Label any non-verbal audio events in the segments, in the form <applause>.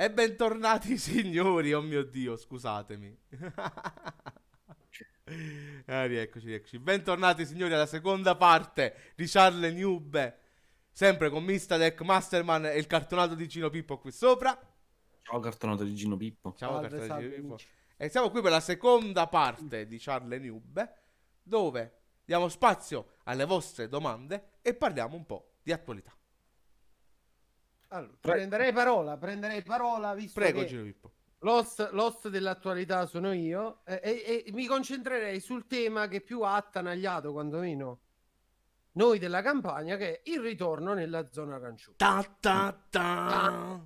E bentornati <laughs> signori, oh mio Dio, scusatemi. ah, <laughs> rieccoci, rieccoci. Bentornati signori alla seconda parte di Charlie Nube. Sempre con Mistadek, Masterman e il cartonato di Gino Pippo qui sopra. Ciao cartonato di Gino Pippo. Ciao Salve, cartonato di Gino Pippo. E siamo qui per la seconda parte di Charlie Nube, dove diamo spazio alle vostre domande e parliamo un po' di attualità. Allora, Pre- prenderei parola, prenderei parola visto Prego che Gino Pippo. l'host, l'host dell'attualità sono io eh, e, e mi concentrerei sul tema che più ha attanagliato quantomeno noi della campagna che è il ritorno nella zona arancione. Ta ta ta.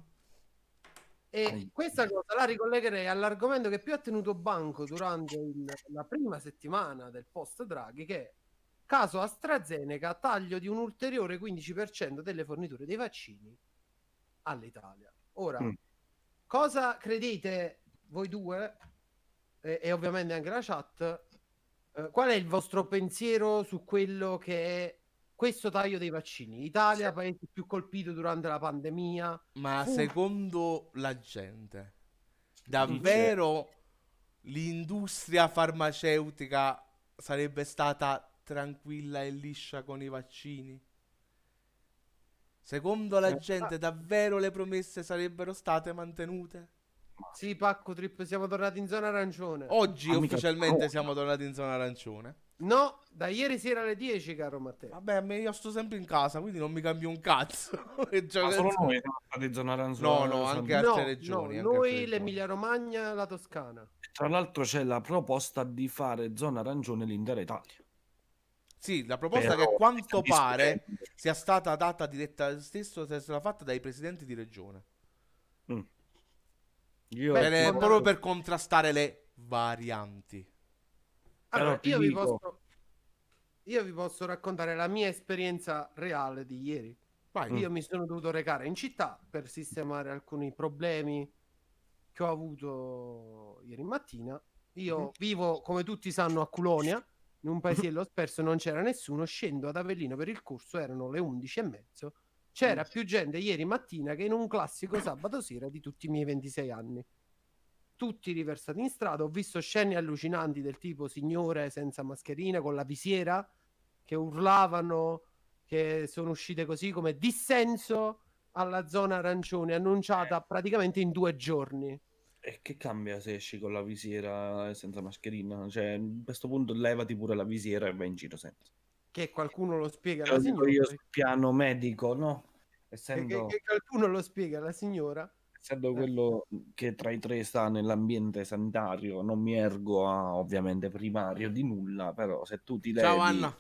E questa cosa la ricollegherei all'argomento che più ha tenuto banco durante il- la prima settimana del post Draghi, che è caso AstraZeneca, taglio di un ulteriore 15% delle forniture dei vaccini all'Italia. Ora, Mm. cosa credete voi due, e, e ovviamente anche la chat, eh, qual è il vostro pensiero su quello che è questo taglio dei vaccini? Italia, paese più colpito durante la pandemia, Ma Fu- secondo la gente, davvero l'industria farmaceutica sarebbe stata tranquilla e liscia con i vaccini? Secondo la Eh, gente, davvero le promesse sarebbero state mantenute? Sì, Pacco Trip, siamo tornati in zona arancione. Oggi Ah, ufficialmente oh. siamo tornati in zona arancione. No, da ieri sera alle 10, caro Matteo. Vabbè, a me io sto sempre in casa, quindi non mi cambio un cazzo. <laughs> E Ma solo noi siamo stati in zona arancione. No, no, anche no, altre regioni. no, anche altre noi regioni. l'Emilia Romagna, la Toscana. Tra l'altro c'è la proposta di fare zona arancione l'intera Italia. Sì, la proposta Però che a quanto pare sia stata data diretta stesso sia stata fatta dai presidenti di regione Mm. Per- eh, proprio per contrastare le varianti Allora, io vi, posso, io vi posso raccontare la mia esperienza reale di ieri. vai Mm. Io mi sono dovuto recare in città per sistemare alcuni problemi che ho avuto ieri mattina. Io Mhm. vivo, come tutti sanno, a Culonia, in un paesiello <laughs> sperso, non c'era nessuno. Scendo ad Avellino per il corso, erano le 11 e mezzo. C'era più gente ieri mattina che in un classico sabato sera di tutti i miei 26 anni. Tutti riversati in strada. Ho visto scene allucinanti del tipo signore senza mascherina, con la visiera, che urlavano, che sono uscite così come dissenso alla zona arancione, annunciata praticamente in due giorni. E che cambia se esci con la visiera e senza mascherina? Cioè, a questo punto levati pure la visiera e vai in giro senza. Che qualcuno lo spiega alla signora. io sul piano medico, no? Che, Essendo, che- che qualcuno lo spiega alla signora. essendo quello che tra i tre sta nell'ambiente sanitario, non mi ergo a ovviamente primario di nulla, però se tu ti levi... ciao Anna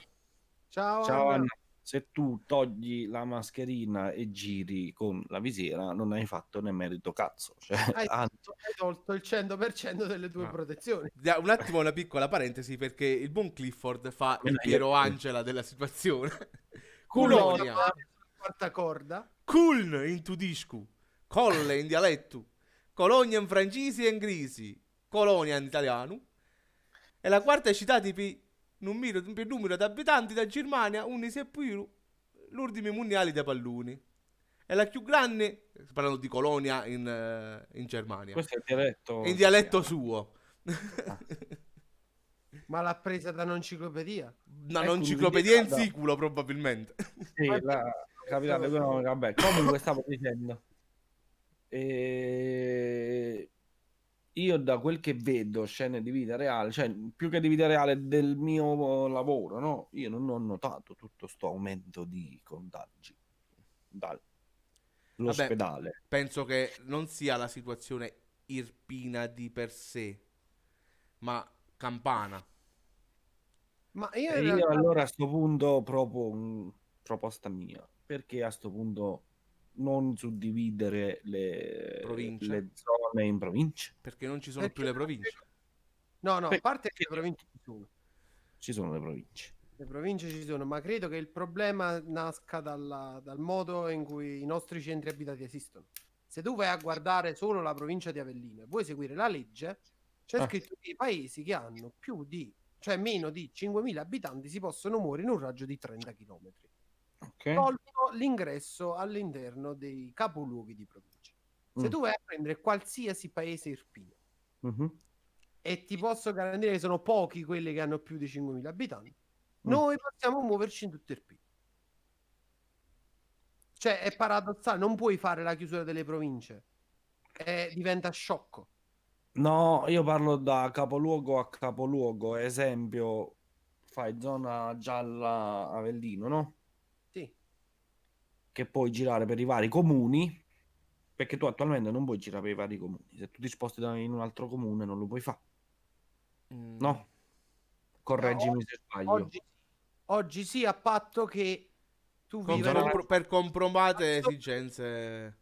Ciao, Ciao Anna. Anna, se tu togli la mascherina e giri con la visiera, non hai fatto né merito cazzo. Cioè, <laughs> Hai, anzi, hai tolto il 100% delle tue Ah. protezioni. Un attimo una piccola parentesi perché il buon Clifford fa il Piero. Angela della situazione <laughs> Culo Culonia quarta corda. Culn in tudiscu Colle in dialetto Colonia in francese e in grisi Colonia in italiano e la quarta è citata per numero, per numero di abitanti da Germania unisi e più l'ultimi mondiali dei palloni. E la più grande parlando di Colonia in, eh, in Germania. Questo è il dialetto. in dialetto suo. Ma l'ha presa da un'enciclopedia. una Ecco, enciclopedia in siculo probabilmente. Sì, la, capitale, no, vabbè, comunque stavo dicendo. E... Io da quel che vedo scene di vita reale, cioè più che di vita reale del mio lavoro, no? Io non ho notato tutto sto aumento di contagi dall'ospedale. penso che non sia la situazione irpina di per sé ma campana Ma io E io realtà- allora a sto punto propo un- proposta mia, perché a sto punto non suddividere le, Province. le zone in province? perché non ci sono Perché- più le province No, no, a parte che le province ci sono. Ci sono le province. Le province ci sono, ma credo che il problema nasca dalla- dal modo in cui i nostri centri abitati esistono. Se tu vai a guardare solo la provincia di Avellino e vuoi seguire la legge, c'è Ah. scritto che i paesi che hanno più di, cioè meno di 5.000 abitanti si possono muovere in un raggio di 30 km. Ok. Tolto l'ingresso all'interno dei capoluoghi di provincia. Se Mm. tu vai a prendere qualsiasi paese irpino Mhm. e ti posso garantire che sono pochi quelli che hanno più di 5.000 abitanti, Mm. noi possiamo muoverci in tutto Irpino. Cioè, è paradossale, non puoi fare la chiusura delle province. Eh, diventa sciocco. No, io parlo da capoluogo a capoluogo. Esempio, fai zona gialla Avellino, no? Che puoi girare per i vari comuni. Perché tu attualmente non puoi girare per i vari comuni. Se tu ti sposti in un altro comune non lo puoi fare. Mm. No? Correggimi se sbaglio. Oggi, oggi sì, a patto che tu viva compro- per comprovate esigenze.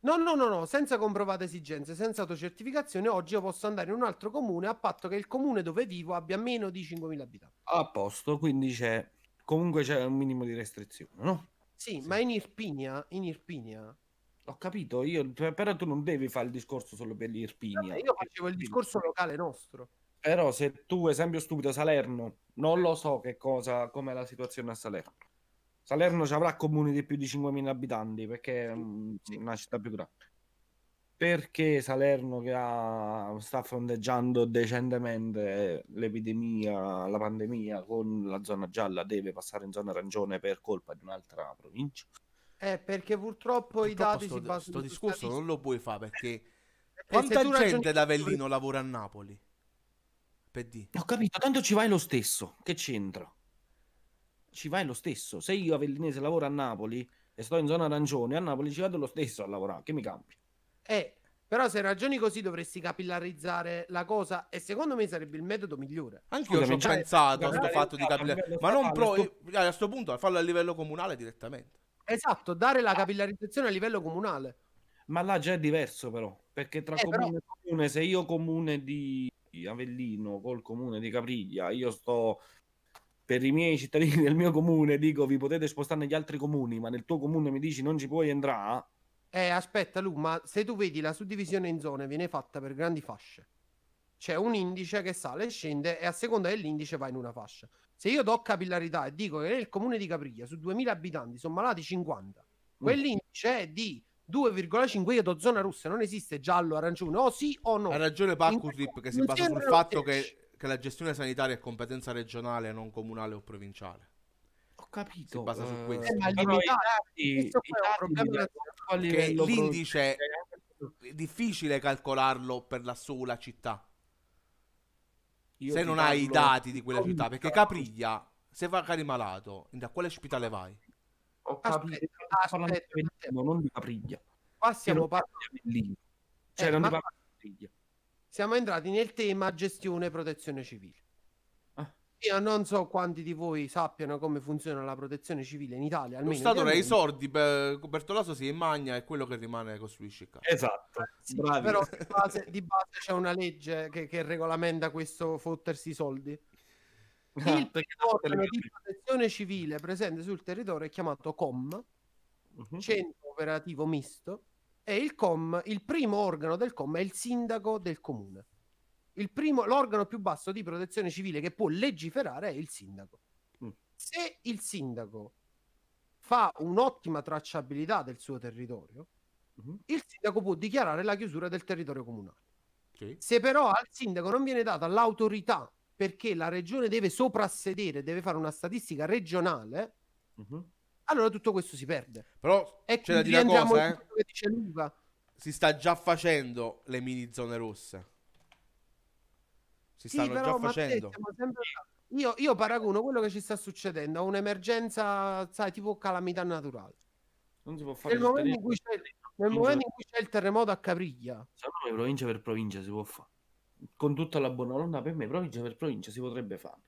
No, no, no, no, senza comprovate esigenze, senza autocertificazione, oggi io posso andare in un altro comune a patto che il comune dove vivo abbia meno di 5.000 abitanti. A posto, quindi c'è comunque c'è un minimo di restrizione, no? Sì, ma in Irpinia, in Irpinia, Ho capito, io, però tu non devi fare il discorso solo per l'Irpinia. vabbè, io facevo il discorso locale nostro. Però se tu, esempio stupido, Salerno, non lo so che cosa, com'è la situazione a Salerno. Salerno ci avrà comuni di più di 5.000 abitanti perché è mm, una città più grande. Perché Salerno che ha- sta fronteggiando decentemente l'epidemia, la pandemia con la zona gialla deve passare in zona arancione per colpa di un'altra provincia? Eh, perché purtroppo, i Purtroppo dati sto, si basano sto su discorso non lo puoi fare perché E se quanta tu ragioni- gente da Avellino lavora a Napoli? PD. Ho capito, tanto ci vai lo stesso. Che c'entra? Ci vai lo stesso. Se io avellinese lavoro a Napoli e sto in zona arancione, a Napoli ci vado lo stesso a lavorare. Che mi cambia? Eh, però se ragioni così dovresti capillarizzare la cosa e secondo me sarebbe il metodo migliore. Anche io ci ho già- pensato a già- sto già- fatto di livello Ma non pro. sto- A questo punto farlo a livello comunale direttamente. Esatto, dare la capillarizzazione a livello comunale. Ma là già è diverso però, perché tra Eh, però- comune e comune, se io comune di Avellino col comune di Capriglia, io sto per i miei cittadini <laughs> del mio comune, dico vi potete spostare negli altri comuni, ma nel tuo comune mi dici non ci puoi entrare, Eh, aspetta, Lu, ma se tu vedi la suddivisione in zone viene fatta per grandi fasce. C'è un indice che sale e scende e a seconda dell'indice va in una fascia. Se io do capillarità e dico che nel comune di Capriglia su 2000 abitanti sono malati 50, quell'indice è di 2,5, io do zona rossa, non esiste giallo, arancione, o sì o no. Ha ragione Paccutrip che si basa sul fatto che, che la gestione sanitaria è competenza regionale, non comunale o provinciale. Ho capito. Si basa su eh, questo. Eh, ma però i dati, i dati l'indice è difficile calcolarlo per la sola città. Io se non hai i dati di quella città. Perché. Capriglia, se va cari malato, da quale ospedale vai? Ho Aspetta, capito, parlando aspetta, Avellino, non di Capriglia. Qua stiamo, Io non par- parlo di Avellino. Cioè, Eh, non ma- ti parlo di Capriglia. siamo entrati nel tema gestione protezione civile. Io non so quanti di voi sappiano come funziona la protezione civile in Italia. Lo Almeno Stato dai beh, Bertolaso si immagna e quello che rimane costruisce il caso. Esatto, Sì, bravi. però <laughs> di base, di base c'è una legge che, che regolamenta questo fottersi i soldi. Ah, Il organo di protezione civile presente sul territorio è chiamato COM, Mhm. Centro Operativo Misto, e il COM, il primo organo del COM è il sindaco del comune. Il primo, l'organo più basso di protezione civile che può legiferare è il sindaco. Mm. Se il sindaco fa un'ottima tracciabilità del suo territorio, Mhm. il sindaco può dichiarare la chiusura del territorio comunale. Sì. Se però al sindaco non viene data l'autorità perché la regione deve soprassedere, deve fare una statistica regionale, Mhm. allora tutto questo si perde. Però E c'è da dire una cosa, eh. quello che dice Luca. Si sta già facendo le mini zone rosse. Si Sì, stanno però già facendo. sempre. Io, io paragono quello che ci sta succedendo a un'emergenza, sai, tipo calamità naturale. Non si può fare Nel momento, in cui c'è, nel momento in cui c'è il terremoto a Capriglia, Secondo me provincia per provincia si può fare. Con tutta la buona volontà, per me provincia per provincia si potrebbe fare.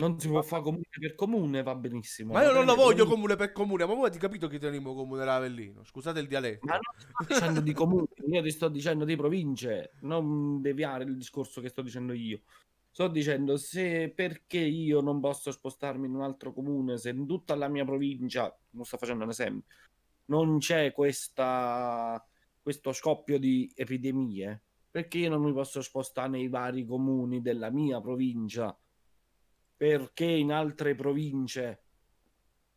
Non si può fare comune per comune, va benissimo. Ma io non lo voglio comune per comune, ma voi avete capito che teniamo comune l'Avellino? Scusate il dialetto. Ma non sto <laughs> dicendo di comune, io ti sto dicendo di province, non deviare il discorso che sto dicendo io. Sto dicendo se perché io non posso spostarmi in un altro comune se in tutta la mia provincia, non sto facendo un esempio, non c'è questa, questo scoppio di epidemie, perché io non mi posso spostare nei vari comuni della mia provincia? Perché in altre province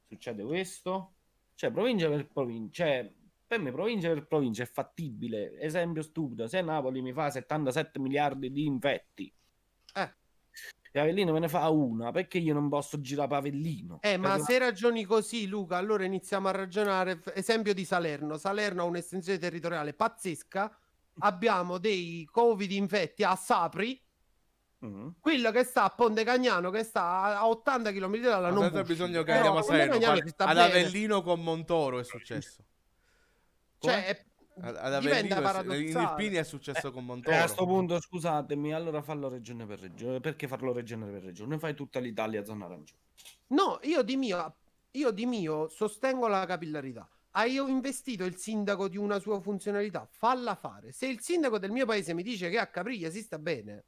succede questo? Cioè, provincia per provincia, cioè, Per me provincia per provincia è fattibile. Esempio stupido, se Napoli mi fa 77 miliardi di infetti, Eh. e Avellino me ne fa una, perché io non posso girare per Avellino? Eh, ma se ragioni così, Luca, allora iniziamo a ragionare. Esempio di Salerno. Salerno ha un'estensione territoriale pazzesca. Abbiamo dei covid infetti a Sapri. Mm. Quello che sta a Ponte Cagnano, che sta a 80 km dalla non push. bisogno che andiamo a Salerno. Ad bene. Avellino con Montoro è successo. Cioè, è- Ad, Avellino, in. Irpini è successo con E Montoro. a questo punto, scusatemi, allora fallo regione per regione. Perché farlo regione per regione? Fai tutta l'Italia a zona arancione. No, io di mio, io di mio sostengo la capillarità. Hai investito il sindaco di una sua funzionalità, falla fare. Se il sindaco del mio paese mi dice che a Capriglia si sta bene,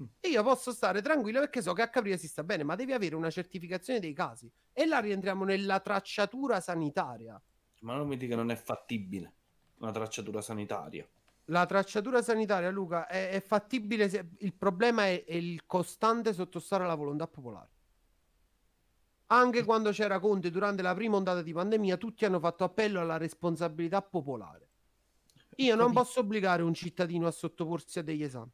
Mm. io posso stare tranquillo perché so che a Capriglia si sta bene, ma devi avere una certificazione dei casi. E là rientriamo nella tracciatura sanitaria. Ma non mi dica che non è fattibile una tracciatura sanitaria. La tracciatura sanitaria, Luca, è, è fattibile. Se... Il problema è, è il costante sottostare alla volontà popolare. Anche quando c'era Conte durante la prima ondata di pandemia, tutti hanno fatto appello alla responsabilità popolare. Io non posso obbligare un cittadino a sottoporsi a degli esami.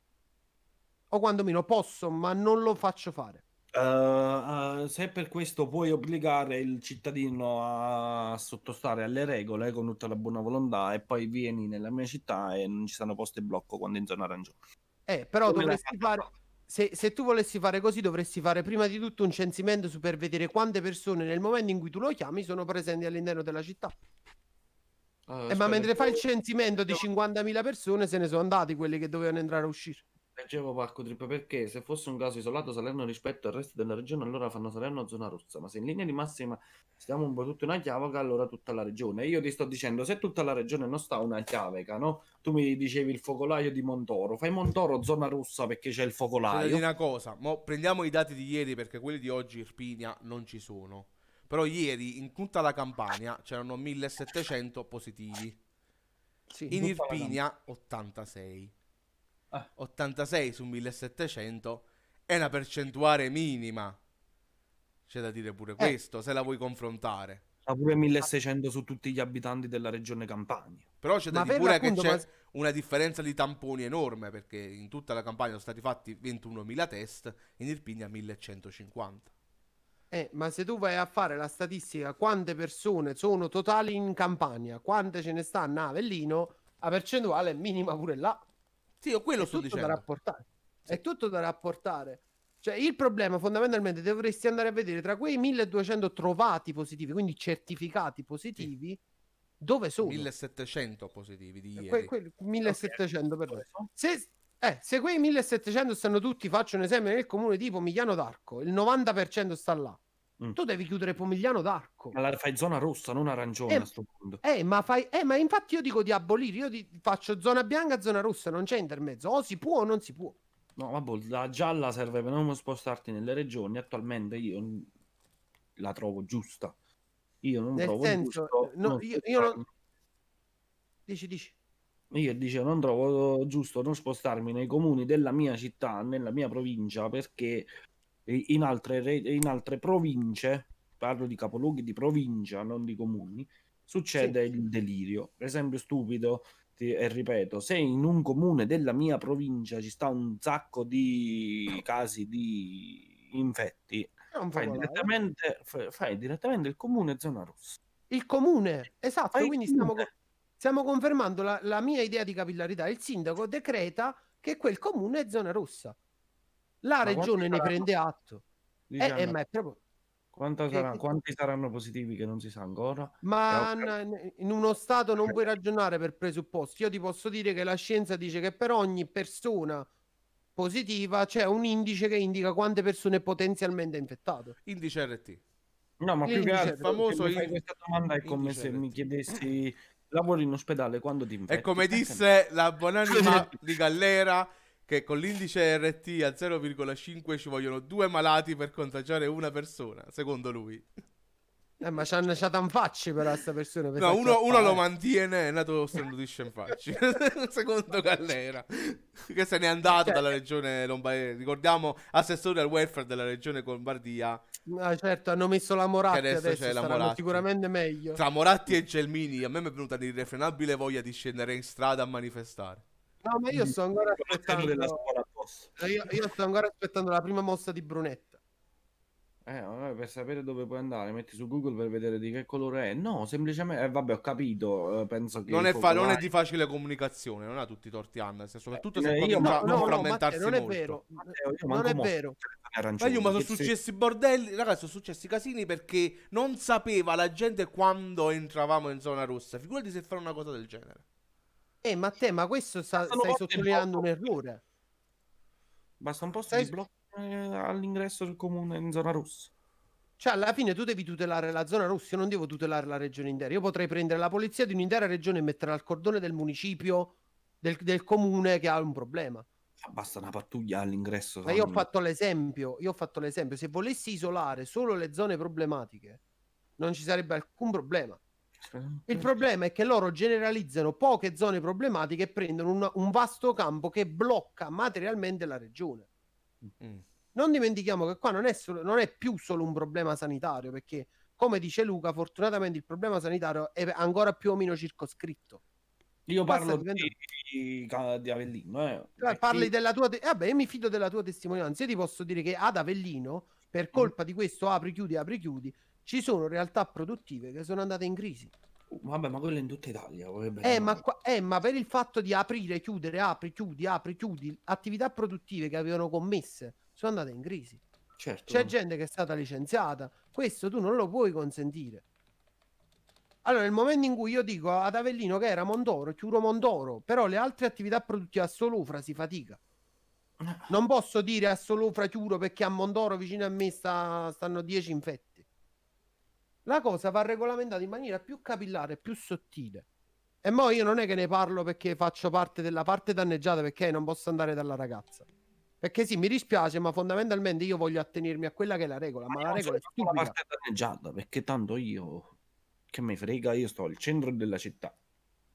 O quantomeno posso, ma non lo faccio fare. Uh, uh, se per questo puoi obbligare il cittadino a sottostare alle regole con tutta la buona volontà e poi vieni nella mia città e non ci stanno posti blocco quando è in zona arancione. Eh, però Come dovresti fare. Se, se tu volessi fare così, dovresti fare prima di tutto un censimento su per vedere quante persone nel momento in cui tu lo chiami sono presenti all'interno della città. Uh, Eh, ma mentre fai il censimento di 50.000 persone, se ne sono andati quelli che dovevano entrare e uscire. Leggevo Parco Trip perché se fosse un caso isolato Salerno rispetto al resto della regione allora fanno Salerno zona rossa, ma se in linea di massima stiamo un po' tutti una chiavica allora tutta la regione. Io ti sto dicendo se tutta la regione non sta una chiavica, no? Tu mi dicevi il focolaio di Montoro, fai Montoro zona rossa perché c'è il focolaio. una cosa, mo prendiamo i dati di ieri perché quelli di oggi Irpinia non ci sono. Però ieri in tutta la campagna c'erano 1700 positivi. Sì. In Irpinia 86. Ah. 86 su 1700 è una percentuale minima. C'è da dire pure questo, se la vuoi confrontare. Ha pure 1600 su tutti gli abitanti della regione Campania. Però c'è da Ma dire pure che c'è ma- una differenza di tamponi enorme perché in tutta la campagna sono stati fatti 21.000 test, in Irpinia 1150. Eh, ma se tu vai a fare la statistica, quante persone sono totali in Campania, quante ce ne stanno a Avellino, la percentuale è minima pure là. Sì, io quello è sto tutto dicendo. da rapportare. È tutto da rapportare. Cioè, il problema fondamentalmente dovresti andare a vedere tra quei 1200 trovati positivi, quindi certificati positivi, dove sono? 1700 positivi di ieri. Que- que- 1700 per Dove sono? se, eh, se quei 1700 stanno tutti, faccio un esempio nel comune tipo Migliano d'Arco, il 90% sta là. Mm. Tu devi chiudere Pomigliano d'Arco. Allora fai zona rossa, non arancione Eh, a sto punto. Eh, ma fai eh, ma infatti io dico di abolire, io di- faccio zona bianca, zona rossa, non c'è intermezzo, o si può o non si può. No, vabbè, la gialla serve per non spostarti nelle regioni. Attualmente io la trovo giusta. Io non Nel trovo senso, giusto. no, non io- io non- Dici, dici. Io dice, non trovo giusto non spostarmi nei comuni della mia città, nella mia provincia, perché in altre, re- in altre province, parlo di capoluoghi di provincia, non di comuni, succede il delirio. Esempio stupido, ti- e ripeto, se in un comune della mia provincia ci sta un sacco di casi di infetti, fai popolare. direttamente, fa- fai direttamente il comune zona rossa. Il comune, esatto, Fai quindi stiamo, stiamo confermando la, la mia idea di capillarità. Il sindaco decreta che quel comune è zona rossa. La Ma regione ne prende atto. Eh, Diciamo, eh, ma è proprio... sarà- quanti saranno positivi che non si sa ancora? Ma Eh, ok. n- in uno stato non puoi ragionare per presupposti. Io ti posso dire che la scienza dice che per ogni persona positiva c'è un indice che indica quante persone è potenzialmente infettate. Indice RT. No, ma più che altro il famoso mi in- questa domanda è come indice se mi RT. chiedessi lavori in ospedale quando ti infetti. E come Eh, disse la buonanima <laughs> di Gallera, che con l'indice RT a 0,5 ci vogliono due malati per contagiare una persona, secondo lui. Eh, ma c'hanno c'ha un facci per questa persona. per No, uno, uno lo mantiene, è nato stendudisce in faccia. <laughs> Secondo Gallera, che se n'è andato Cioè- dalla regione Lombardia. Ricordiamo, assessore al welfare della regione Lombardia. Ah, certo, hanno messo la Moratti adesso adesso, c'è la Moratti. sicuramente meglio. Tra Moratti e Gelmini, a me mi è venuta l'irrefrenabile voglia di scendere in strada a manifestare. No, ma io sto ancora tema della aspettando. scuola addosso. Io, io sto ancora aspettando la prima mossa di Brunetta. Eh, vabbè, per sapere dove puoi andare, metti su Google per vedere di che colore è. No, semplicemente, eh, vabbè, ho capito. eh, penso che Non è, fa- non è di facile comunicazione, non ha tutti i torti Anna, se- soprattutto Eh, se io- comincia no, a no, no, frammentarsi Matteo, non è molto. vero. Matteo, io Non è vero. Ma io, ma sono successi bordelli, ragazzi, sono successi casini perché non sapeva la gente quando entravamo in zona rossa. Figurati se fare una cosa del genere. Eh, ma te, ma questo sta- stai sottolineando un errore. Basta un posto Sai- di blocco eh, all'ingresso del comune in zona rossa. Cioè, alla fine tu devi tutelare la zona rossa, io non devo tutelare la regione intera. Io potrei prendere la polizia di un'intera regione e mettere al cordone del municipio, del, del comune che ha un problema. Basta una pattuglia all'ingresso. Ma io ho fatto l'esempio, io ho fatto l'esempio, se volessi isolare solo le zone problematiche, non ci sarebbe alcun problema. Il problema è che loro generalizzano poche zone problematiche e prendono un, un vasto campo che blocca materialmente la regione. Mm. Non dimentichiamo che qua non è, solo- non è più solo un problema sanitario, perché come dice Luca, fortunatamente il problema sanitario è ancora più o meno circoscritto. Io parlo diventa- di, di Avellino. Eh. Cioè, parli della tua. te- Vabbè, io mi fido della tua testimonianza. Io ti posso dire che ad Avellino, per colpa di questo apri chiudi, apri chiudi, ci sono realtà produttive che sono andate in crisi. Vabbè, ma quello in tutta Italia. Eh ma, qua- eh, ma per il fatto di aprire, chiudere, apri, chiudi, apri, chiudi, attività produttive che avevano commesse sono andate in crisi. Certo. C'è gente che è stata licenziata. Questo tu non lo puoi consentire. Allora, nel momento in cui io dico ad Avellino che era Mondoro, chiudo Mondoro, però le altre attività produttive a Solufra si fatica. Non posso dire a Solufra chiudo perché a Mondoro vicino a me sta- stanno 10 infetti. La cosa va regolamentata in maniera più capillare, più sottile. E mo io non è che ne parlo perché faccio parte della parte danneggiata perché non posso andare dalla ragazza. Perché sì, mi dispiace, ma fondamentalmente io voglio attenermi a quella che è la regola. Ma io la regola è sono la stupida. parte danneggiata perché tanto io che mi frega, io sto al centro della città.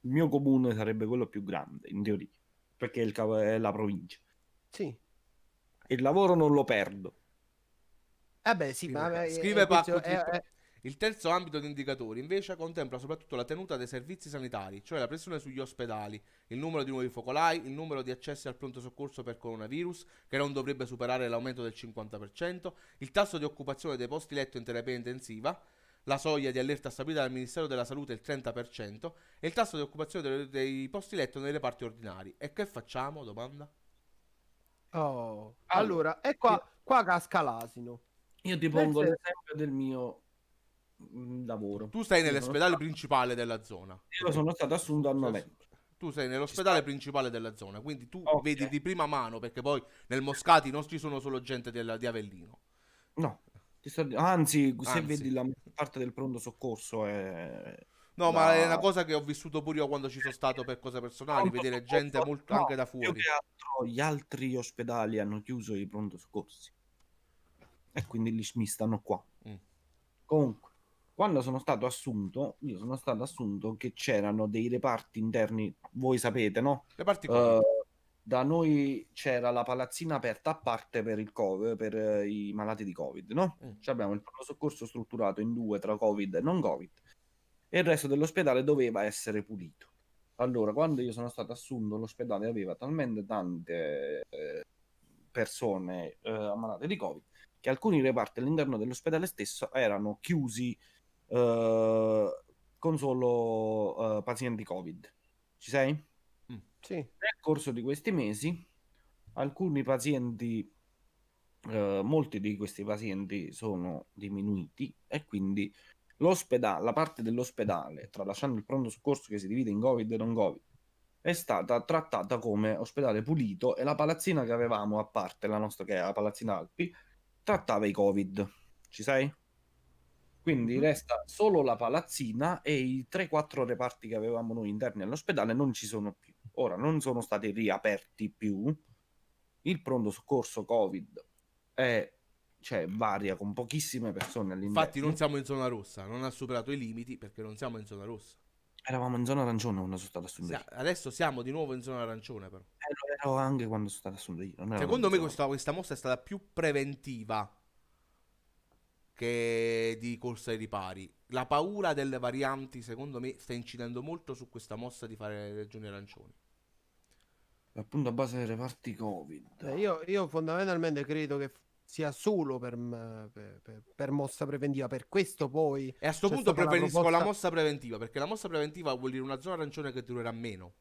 Il mio comune sarebbe quello più grande, in teoria, perché è, il capo- è la provincia. Sì. Il lavoro non lo perdo. Eh beh, sì, Scrive ma Scrive Pacco è- è- Il terzo ambito di indicatori invece contempla soprattutto la tenuta dei servizi sanitari, cioè la pressione sugli ospedali, il numero di nuovi focolai, il numero di accessi al pronto soccorso per coronavirus, che non dovrebbe superare l'aumento del 50%, il tasso di occupazione dei posti letto in terapia intensiva, la soglia di allerta stabilita dal Ministero della Salute è il 30% e il tasso di occupazione dei, dei posti letto nei reparti ordinari. E che facciamo? Domanda. Oh. Allora, Allora, e qua, qua casca l'asino. Io ti pongo l'esempio del mio lavoro. Tu sono nell'ospedale stato- principale della zona. Io sono stato assunto a novembre. Tu sei nell'ospedale principale della zona, quindi tu Ok. vedi di prima mano, perché poi nel Moscati non ci sono solo gente della- di Avellino. No, sto di- anzi, se Anzi. vedi la parte del pronto soccorso è... No, ma No. è una cosa che ho vissuto pure io quando ci sono stato per cose personali, Pronto vedere soccorso, gente molto no, anche da più fuori. che altro gli altri ospedali hanno chiuso i pronto soccorsi. E quindi li mi stanno qua. Mm. Comunque, quando sono stato assunto, io sono stato assunto che c'erano dei reparti interni, voi sapete, no? Le parti Eh, Covid. da noi c'era la palazzina aperta a parte per il COVID, per eh, i malati di Covid, no? Mm. Cioè abbiamo il pronto soccorso strutturato in due tra Covid e non Covid e il resto dell'ospedale doveva essere pulito. Allora, quando io sono stato assunto, l'ospedale aveva talmente tante eh, persone eh, ammalate di Covid che alcuni reparti all'interno dell'ospedale stesso erano chiusi eh, con solo eh, pazienti Covid. Ci sei? Sì. Nel corso di questi mesi, alcuni pazienti, eh, molti di questi pazienti sono diminuiti e quindi l'ospedale, la parte dell'ospedale, tralasciando il pronto soccorso che si divide in Covid e non Covid, è stata trattata come ospedale pulito e la palazzina che avevamo a parte, la nostra che è la palazzina Alpi, trattava i Covid. Ci sei? Quindi Mhm. resta solo la palazzina e i 3-4 reparti che avevamo noi interni all'ospedale non ci sono più. Ora non sono stati riaperti più. Il pronto soccorso Covid è cioè varia con pochissime persone all'interno. Infatti non siamo in zona rossa, non ha superato i limiti perché non siamo in zona rossa. Eravamo in zona arancione quando sono stato assunto io. adesso siamo di nuovo in zona arancione però. Eh, lo ero anche quando sono stato assunto io. Secondo me questa, questa mossa è stata più preventiva che di corsa ai ripari. La paura delle varianti, secondo me, sta incidendo molto su questa mossa di fare le regioni arancioni. Appunto a base dei reparti Covid. Eh, io, io fondamentalmente credo che sia solo per, per- per- per mossa preventiva. Per questo poi E a sto C'è punto stata la preferisco proposta- la mossa preventiva, perché la mossa preventiva vuol dire una zona arancione che durerà meno.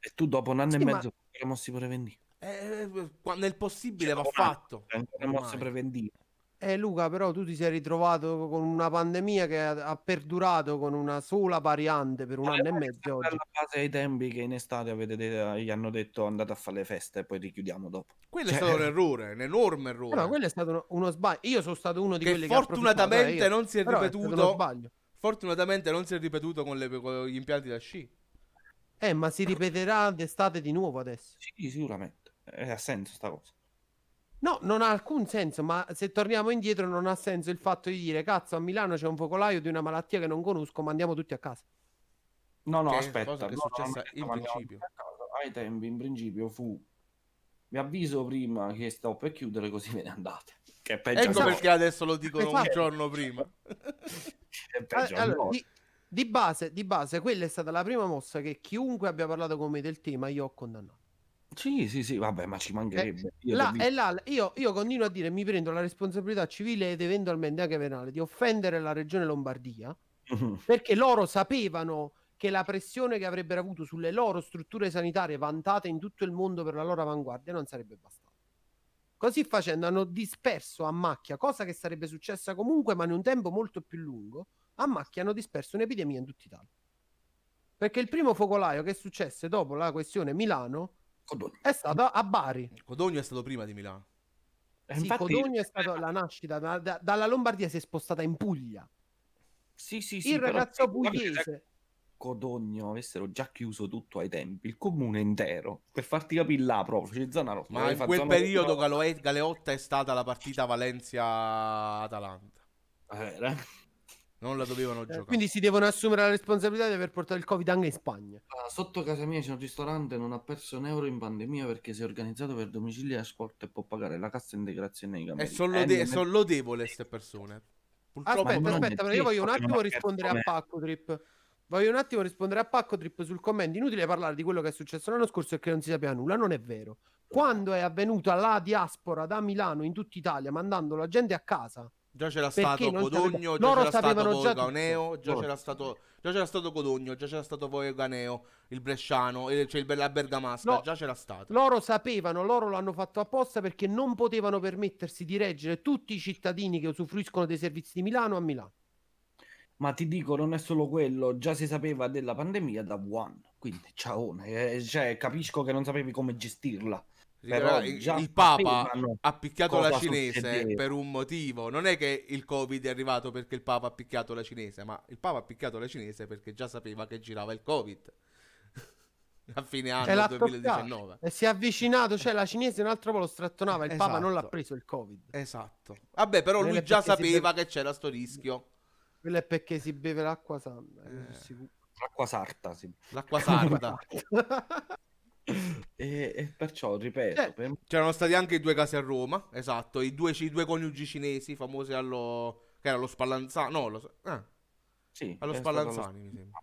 E tu dopo un anno Sì, e ma- mezzo che mossi preventivi. Eh, qua- nel possibile va Cioè, ormai- fatto. Ormai. mossa preventiva. Eh Luca, però tu ti sei ritrovato con una pandemia che ha, perdurato con una sola variante per un anno e mezzo oggi. Alla base ai tempi che in estate avete de- gli hanno detto andate a fare le feste e poi richiudiamo dopo. Quello Cioè- è stato un errore, un enorme errore. Eh, no, quello è stato uno, uno sbaglio. Io sono stato uno di che quelli che fortunatamente eh, io. non si è Però è ripetuto. sbaglio. Fortunatamente non si è ripetuto con, le- con gli impianti da sci. Eh, ma si ripeterà d'estate di nuovo adesso. Sì, sicuramente. Eh, ha senso sta cosa. No, non ha alcun senso, ma se torniamo indietro non ha senso il fatto di dire cazzo a Milano c'è un focolaio di una malattia che non conosco, ma andiamo tutti a casa. No, no, Che aspetta. cosa che è no, no, successa no, in no, no, principio. Ai tempi, in principio, fu vi avviso prima che sto per chiudere così ve ne andate. Che è peggio Ecco Esatto. perché adesso lo dicono un Esatto. giorno prima. È peggio Allora, di, di base, di base, quella è stata la prima mossa che chiunque abbia parlato con me del tema io ho condannato. Sì, sì, sì, vabbè, ma ci mancherebbe. Io Là, là, io, io continuo a dire, mi prendo la responsabilità civile ed eventualmente anche penale di offendere la regione Lombardia perché loro sapevano che la pressione che avrebbero avuto sulle loro strutture sanitarie vantate in tutto il mondo per la loro avanguardia non sarebbe bastata. Così facendo hanno disperso a macchia, cosa che sarebbe successa comunque, ma in un tempo molto più lungo, a macchia hanno disperso un'epidemia in tutta Italia. Perché il primo focolaio che successe dopo la questione Milano Codogno. è stato a Bari. Codogno è stato prima di Milano. E Sì, infatti- Codogno è stata la nascita, da- da- dalla Lombardia si è spostata in Puglia. Sì, sì, sì, il ragazzo pugliese. Codogno avessero già chiuso tutto ai tempi, il comune intero, per farti capire là proprio, c'è zona rossa. Ma dove in quel zona periodo Galeotta è stata la partita Valencia-Atalanta. Eh, eh. Non la dovevano Eh, giocare. quindi si devono assumere la responsabilità di aver portato il Covid anche in Spagna. Ah, Sotto casa mia c'è un ristorante, non ha perso un euro in pandemia perché si è organizzato per domicilio e asporto e può pagare la cassa integrazione ai È camerieri. solo, Eh, lodevole queste persone. Purtroppo Aspetta, aspetta, perché io voglio un attimo rispondere a Pacco Trip. Voglio un attimo rispondere a Pacco Trip sul commento. Inutile parlare di quello che è successo l'anno scorso e che non si sapeva nulla. Non è vero. Quando è avvenuta la diaspora da Milano in tutta Italia, mandando la gente a casa, Già c'era Perché stato Codogno, già c'era stato sapevano già c'era stato già c'era stato Codogno, già c'era stato Voganeo, il Bresciano, cioè il, la Bergamasca, No. già c'era stato. loro sapevano, loro l'hanno fatto apposta perché non potevano permettersi di reggere tutti i cittadini che usufruiscono dei servizi di Milano a Milano. Ma ti dico, non è solo quello, già si sapeva della pandemia da Wuhan, quindi ciao, eh, cioè, capisco che non sapevi come gestirla. Il, già il Papa ha picchiato la cinese succedeva. per un motivo. Non è che il Covid è arrivato perché il Papa ha picchiato la cinese, ma il Papa ha picchiato la cinese perché già sapeva che girava il Covid. <laughs> A fine anno l'ha 2019. E si è avvicinato, cioè la cinese un altro po' lo strattonava, il Papa non l'ha Esatto. preso il Covid. Esatto. Vabbè, però lui già sapeva beve- che c'era sto rischio. Quello è perché si beve l'acqua santa. eh, Eh. l'acqua sarta, sì. L'acqua sarda. <laughs> E, e perciò, ripeto, Eh, per- C'erano stati anche i due casi a Roma, esatto, i due, i due coniugi cinesi famosi allo... che era lo Spallanzani, no, lo... ah, sì, allo stato lo- Spallanzani mi sembra.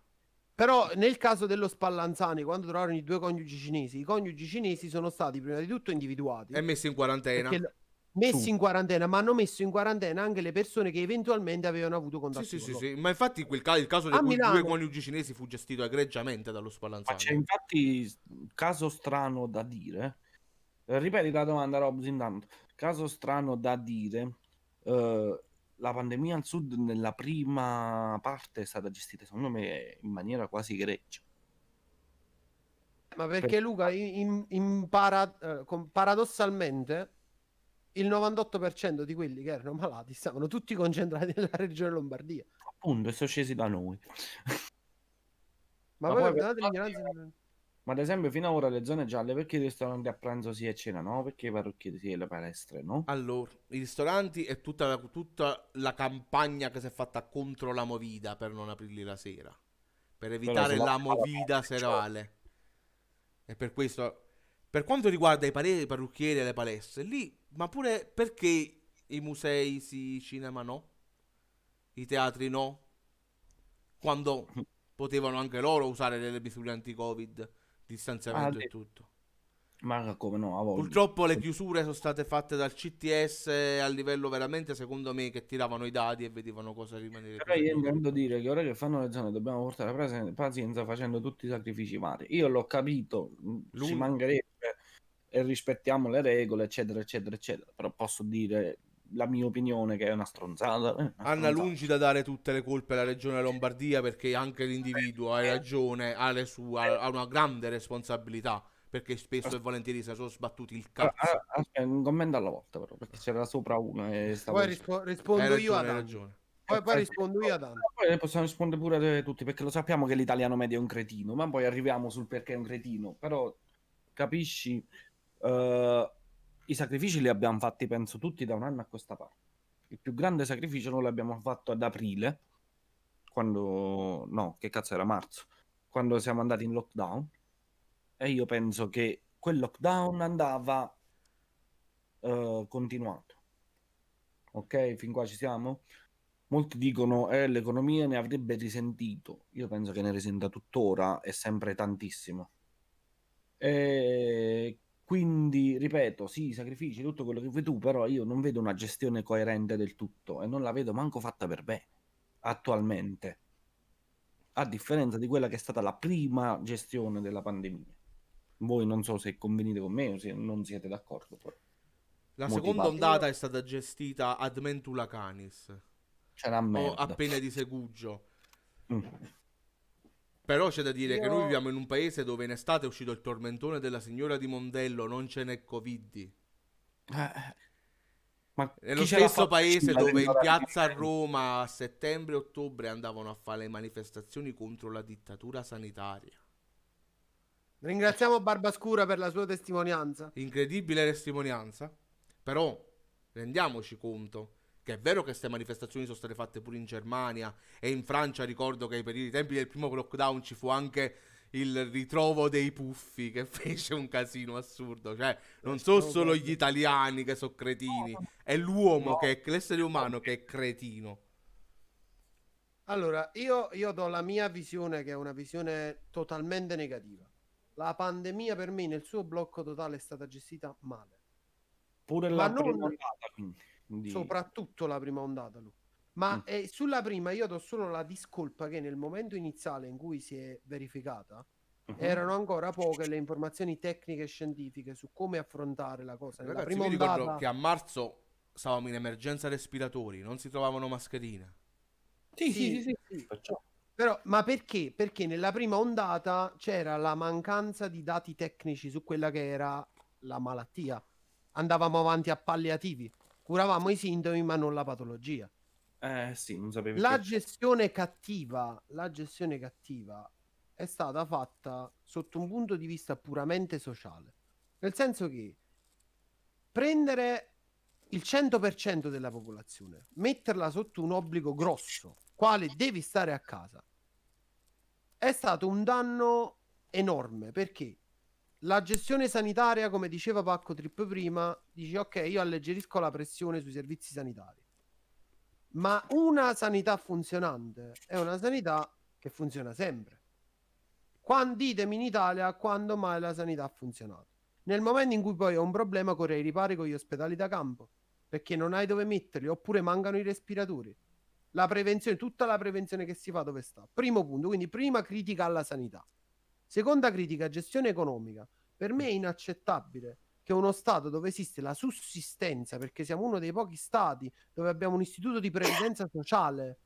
Però nel caso dello Spallanzani, quando trovarono i due coniugi cinesi, i coniugi cinesi sono stati prima di tutto individuati. E messi in quarantena. perché messi Su. in quarantena, ma hanno messo in quarantena anche le persone che eventualmente avevano avuto Sì, contatti sì, con sì, loro. sì, ma infatti quel ca- il caso dei due coniugi cinesi fu gestito egregiamente dallo Ma c'è Spallanzani. infatti caso strano da dire. Eh, Ripeti la domanda, Robs, intanto. Caso strano da dire. eh, la pandemia al sud nella prima parte è stata gestita, secondo me, in maniera quasi egregia. Ma perché Luca, in, in- para- eh, paradossalmente, il 98% di quelli che erano malati stavano tutti concentrati nella regione Lombardia. Appunto, e sono scesi da noi. Ma, Ma poi guardate l'ignoranza. Ma ad esempio, fino ad ora le zone gialle, perché i ristoranti a pranzo sì e cena no? Perché i parrucchieri sì e le palestre no? Allora, i ristoranti e tutta la, tutta la campagna che si è fatta contro la movida per non aprirli la sera. Per evitare la movida cioè. serale. E per questo, per quanto riguarda i pare- i parrucchieri e le palestre, lì, ma pure perché i musei sì, i cinema no? I teatri no? Quando <laughs> potevano anche loro usare delle misure anti-Covid, distanziamento Ah, e tutto. Ma come no, a voglia. Purtroppo le chiusure sono state fatte dal CTS a livello veramente, secondo me, che tiravano i dati e vedevano cosa rimanere Però io intendo dire che ora che fanno le zone dobbiamo portare pazienza facendo tutti i sacrifici vari. Io l'ho capito, mh, ci L'un- mancherebbe e rispettiamo le regole, eccetera, eccetera, eccetera. Però posso dire la mia opinione che è una stronzata. eh, una Anna stronzata. lungi da dare tutte le colpe alla regione Lombardia perché anche l'individuo, hai ragione, ha, sue- ha- ha una grande responsabilità perché spesso e volentieri si sono sbattuti il Ah, cazzo. ah, aspetta, un commento alla volta però, perché c'era sopra uno e stavo... Poi rispo- rispondo Hai io ragione, ad Anna. ragione. Poi, poi Eh, rispondo io ad Anna. Poi possiamo rispondere pure a tutti, perché lo sappiamo che l'italiano medio è un cretino, ma poi arriviamo sul perché è un cretino. Però capisci, eh, i sacrifici li abbiamo fatti, penso, tutti da un anno a questa parte. Il più grande sacrificio noi l'abbiamo fatto ad aprile, quando... no, che cazzo era marzo, quando siamo andati in lockdown. E io penso che quel lockdown andava eh, continuato. Ok, fin qua ci siamo? Molti dicono eh, l'economia ne avrebbe risentito. Io penso che ne risenta tuttora e sempre tantissimo. E quindi, ripeto, sì, sacrifici, tutto quello che vuoi tu, però io non vedo una gestione coerente del tutto e non la vedo manco fatta per bene attualmente. A differenza di quella che è stata la prima gestione della pandemia. Voi non so se convenite con me o se non siete d'accordo. però. La Motivato. seconda ondata è stata gestita ad mentula canis C'è una o merda. a pene di segugio. Mm. Però c'è da dire che Io- noi viviamo in un paese dove in estate è uscito il tormentone della signora di Mondello, non ce n'è Covid. Eh, ma È chi lo ce l'ha stesso paese dove in piazza a 90? Roma a settembre e ottobre andavano a fare le manifestazioni contro la dittatura sanitaria. Ringraziamo Barbascura per la sua testimonianza. Incredibile testimonianza, però rendiamoci conto che è vero che queste manifestazioni sono state fatte pure in Germania e in Francia ricordo che per i tempi del primo lockdown ci fu anche il ritrovo dei puffi che <laughs> fece un casino assurdo, cioè non sono solo gli italiani che sono cretini, è l'uomo che è l'essere umano che è cretino. Allora, io, io do la mia visione, che è una visione totalmente negativa. La pandemia per me nel suo blocco totale è stata gestita male. Pure Ma la non- prima ondata, quindi. Soprattutto la prima ondata. Lu. Ma Mm. eh, sulla prima io do solo la discolpa che nel momento iniziale in cui si è verificata Mhm. erano ancora poche le informazioni tecniche e scientifiche su come affrontare la cosa. Nella Ragazzi, prima vi ricordo ondata che a marzo stavamo in emergenza respiratori, non si trovavano mascherine. Sì, sì, sì, sì, sì, perciò. Però, ma perché? Perché nella prima ondata c'era la mancanza di dati tecnici su quella che era la malattia. Andavamo avanti a palliativi, curavamo i sintomi ma non la patologia. Eh sì, non sapevi La che- gestione cattiva, la gestione cattiva è stata fatta sotto un punto di vista puramente sociale. Nel senso che prendere il 100% della popolazione, metterla sotto un obbligo grosso, quale devi stare a casa, è stato un danno enorme perché la gestione sanitaria, come diceva Pacco Trip prima, dice ok, io alleggerisco la pressione sui servizi sanitari. Ma una sanità funzionante è una sanità che funziona sempre. Quando, ditemi in Italia quando mai la sanità ha funzionato. Nel momento in cui poi ho un problema corre ai ripari con gli ospedali da campo, perché non hai dove metterli, oppure mancano i respiratori. La prevenzione, tutta la prevenzione che si fa dove sta? Primo punto, quindi prima critica alla sanità. Seconda critica, gestione economica. Per me è inaccettabile che uno Stato dove esiste la sussistenza, perché siamo uno dei pochi Stati dove abbiamo un istituto di previdenza sociale,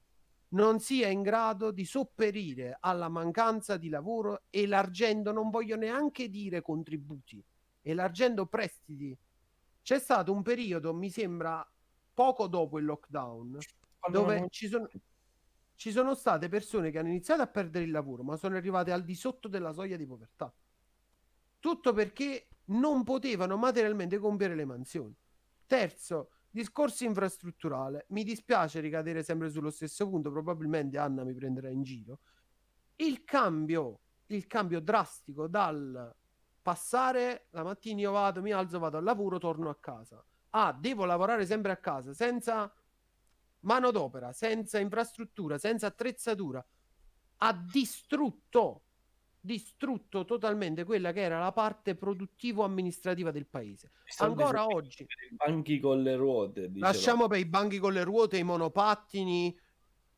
non sia in grado di sopperire alla mancanza di lavoro elargendo, non voglio neanche dire contributi, elargendo prestiti. C'è stato un periodo, mi sembra poco dopo il lockdown, Quando dove non- ci sono, ci sono state persone che hanno iniziato a perdere il lavoro, ma sono arrivate al di sotto della soglia di povertà. Tutto perché non potevano materialmente compiere le mansioni. Terzo, discorso infrastrutturale. Mi dispiace ricadere sempre sullo stesso punto, probabilmente Anna mi prenderà in giro. Il cambio, il cambio drastico dal passare la mattina io vado, mi alzo, vado al lavoro, torno a casa. Ah, devo lavorare sempre a casa senza manodopera, senza infrastruttura, senza attrezzatura. Ha distrutto distrutto totalmente quella che era la parte produttivo-amministrativa del paese. Ancora oggi, I banchi con le ruote. diceva. lasciamo per i banchi con le ruote, i monopattini,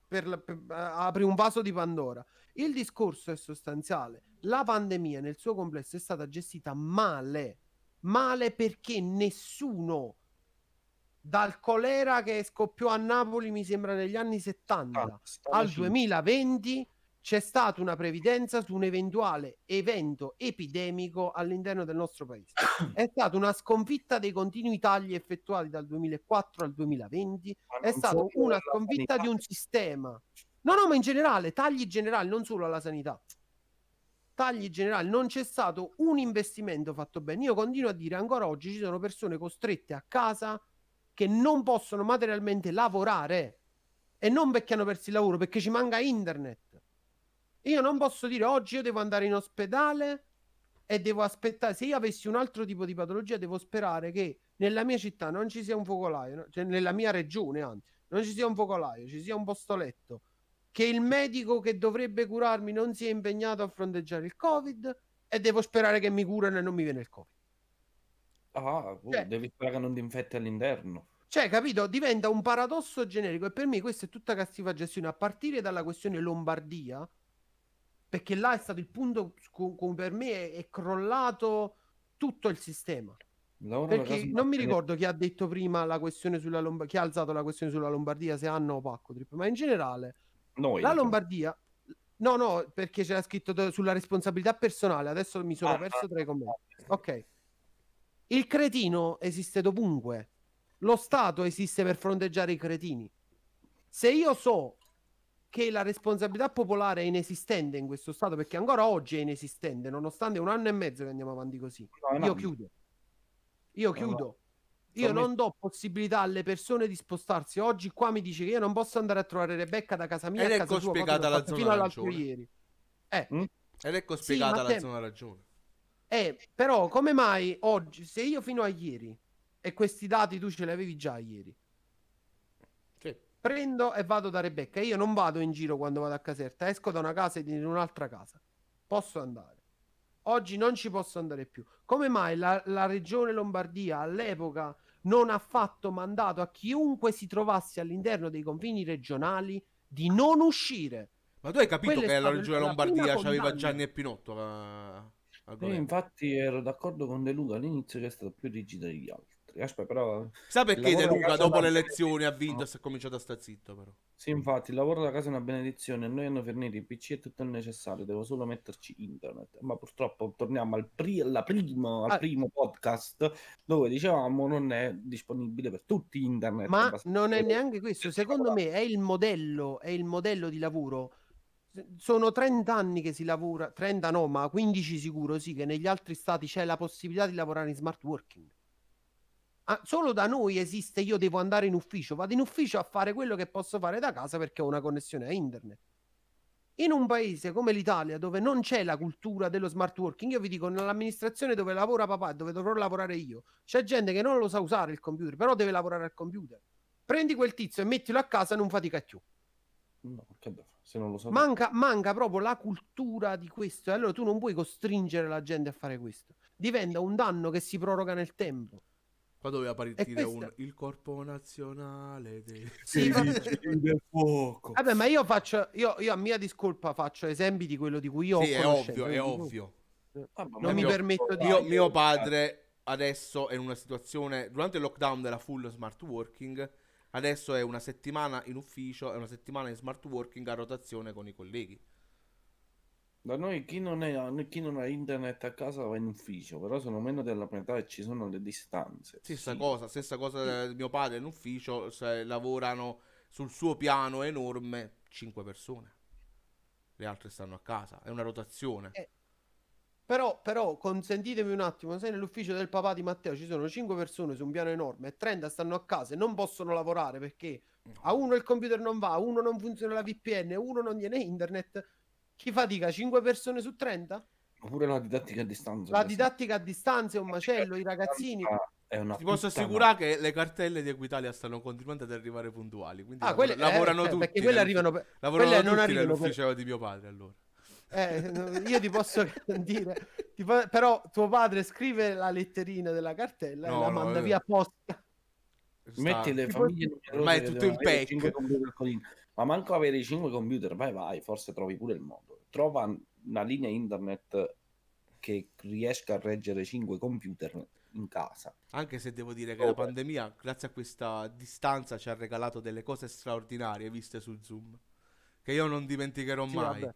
per la- per- apri un vaso di Pandora. Il discorso è sostanziale. La pandemia nel suo complesso è stata gestita male, male perché nessuno dal colera che scoppiò a Napoli, mi sembra negli anni 70, Ah, al cinque. 2020 c'è stata una previdenza su un eventuale evento epidemico all'interno del nostro paese. È stata una sconfitta dei continui tagli effettuati dal 2004 al 2020, Ma è stata una sconfitta di un sistema. No, no, ma in generale, tagli generali, non solo alla sanità. Tagli generali, non c'è stato un investimento fatto bene. Io continuo a dire, ancora oggi ci sono persone costrette a casa che non possono materialmente lavorare e non perché hanno perso il lavoro, perché ci manca internet. Io non posso dire oggi io devo andare in ospedale e devo aspettare. Se io avessi un altro tipo di patologia, devo sperare che nella mia città non ci sia un focolaio, cioè nella mia regione, anzi, non ci sia un focolaio, ci sia un posto letto. Che il medico che dovrebbe curarmi non sia impegnato a fronteggiare il Covid e devo sperare che mi curano e non mi viene il Covid. Ah, uh, Cioè- devi sperare che non ti infetti all'interno. Cioè, capito? Diventa un paradosso generico e per me questa è tutta cattiva gestione a partire dalla questione Lombardia, perché là è stato il punto con cui per me è, è crollato tutto il sistema. Lavoro da Perché non mi ricordo chi ha detto prima la questione sulla Lombardia, chi ha alzato la questione sulla Lombardia, se Anna o Pacco Trip, ma in generale Noi. la Lombardia No, no, perché c'era scritto sulla responsabilità personale, adesso mi sono Ah, perso ah, tra i commenti. Ok. Il cretino esiste dovunque. Lo Stato esiste per fronteggiare i cretini. Se io so che la responsabilità popolare è inesistente in questo Stato, perché ancora oggi è inesistente, nonostante un anno e mezzo che andiamo avanti così, No, no. io chiudo. Io No, chiudo. Io non do possibilità alle persone di spostarsi. Oggi qua mi dice che io non posso andare a trovare Rebecca da casa mia Ed a ecco casa cosa spiegata la zona fino all'altro ieri. Eh, Mm? Ed ecco Sì, spiegata ma la te- zona ragione. eh, però come mai oggi, se io fino a ieri, e questi dati tu ce li avevi già ieri, Sì. prendo e vado da Rebecca, io non vado in giro quando vado a Caserta, esco da una casa e in un'altra casa. Posso andare. Oggi non ci posso andare più. Come mai la, la regione Lombardia all'epoca non ha fatto mandato a chiunque si trovasse all'interno dei confini regionali di non uscire? Ma tu hai capito Quella è che la regione la Lombardia c'aveva condanna. Gianni e Pinotto a- al Io infatti ero d'accordo con De Luca all'inizio che è stato più rigido degli altri. Aspetta, però Sa perché De Luca dopo le elezioni ha vinto e si è cominciato a sta zitto però? Sì, infatti, il lavoro da casa è una benedizione. A noi hanno fornito il PC e tutto il necessario, devo solo metterci internet. Ma purtroppo torniamo al, pri- alla primo, al Ah. primo podcast dove dicevamo non è disponibile per tutti internet. Ma non è neanche questo. Secondo me è il modello, è il modello di lavoro. Sono 30 anni che si lavora, 30 no, ma 15 sicuro sì, che negli altri stati c'è la possibilità di lavorare in smart working. Ah, solo da noi esiste io devo andare in ufficio, vado in ufficio a fare quello che posso fare da casa perché ho una connessione a internet. In un paese come l'Italia, dove non c'è la cultura dello smart working, io vi dico, nell'amministrazione dove lavora papà dove dovrò lavorare io, c'è gente che non lo sa usare il computer, però deve lavorare al computer. Prendi quel tizio e mettilo a casa, non fatica più. No? Se non lo so. Manca, manca proprio la cultura di questo. E allora tu non puoi costringere la gente a fare questo. Diventa un danno che si proroga nel tempo. Qua doveva partire questa- un il corpo nazionale dei... <laughs> Sì, del fuoco. Vabbè, ma io faccio, io, io a mia discolpa faccio esempi di quello di cui io Sì, ho è ovvio, è ovvio. Ma non mi io- permetto di- Mio, Io- mio padre adesso è in una situazione durante il lockdown della full smart working adesso è una settimana in ufficio e una settimana in smart working a rotazione con i colleghi Da noi chi non, è, chi non ha internet a casa va in ufficio, però sono meno della metà e ci sono le distanze. stessa Sì. cosa stessa cosa di mio padre in ufficio se lavorano sul suo piano enorme 5 persone le altre stanno a casa è una rotazione Eh, Però, però, consentitemi un attimo, se nell'ufficio del papà di Matteo ci sono 5 persone su un piano enorme e 30 stanno a casa e non possono lavorare perché a uno il computer non va, a uno non funziona la VPN, a uno non viene internet, chi fatica? 5 persone su 30? Oppure la didattica a distanza. La didattica a distanza è un macello, i ragazzini... È una Ti posso puttana. assicurare che le cartelle di Equitalia stanno continuando ad arrivare puntuali. Quindi Ah, quelle, eh, lavorano cioè, tutti. perché quelle arrivano per... lavorano quelle non arrivano per- nell'ufficio di mio padre allora. Eh, no, io ti posso <laughs> dire, ti po- però tuo padre scrive la letterina della cartella No, e la no, manda eh. via apposta. Sta- Metti le famiglie Ormai è tutto in pack. Ma manco avere i 5 computer, vai vai, forse trovi pure il modo. Trova una linea internet che riesca a reggere 5 computer in casa. Anche se devo dire che Oh, la beh. pandemia, grazie a questa distanza, ci ha regalato delle cose straordinarie viste su Zoom. Che io non dimenticherò Sì, mai. vabbè.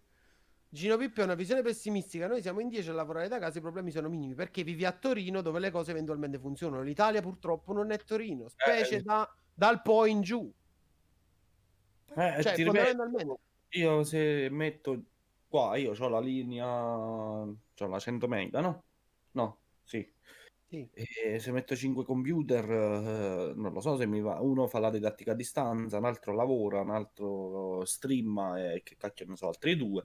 Gino Pippo è una visione pessimistica. Noi siamo in 10 a lavorare da casa, i problemi sono minimi perché vivi a Torino dove le cose eventualmente funzionano. L'Italia purtroppo non è Torino, specie Eh. da- dal Po in giù. Eh, Cioè, ti ripeto, fondamentalmente, io se metto qua, io ho la linea, c'ho la 100 mega, no? No, sì. sì. E se metto 5 computer, eh, non lo so se mi va. Uno fa la didattica a distanza, un altro lavora, un altro streama e che cacchio ne so, altri due.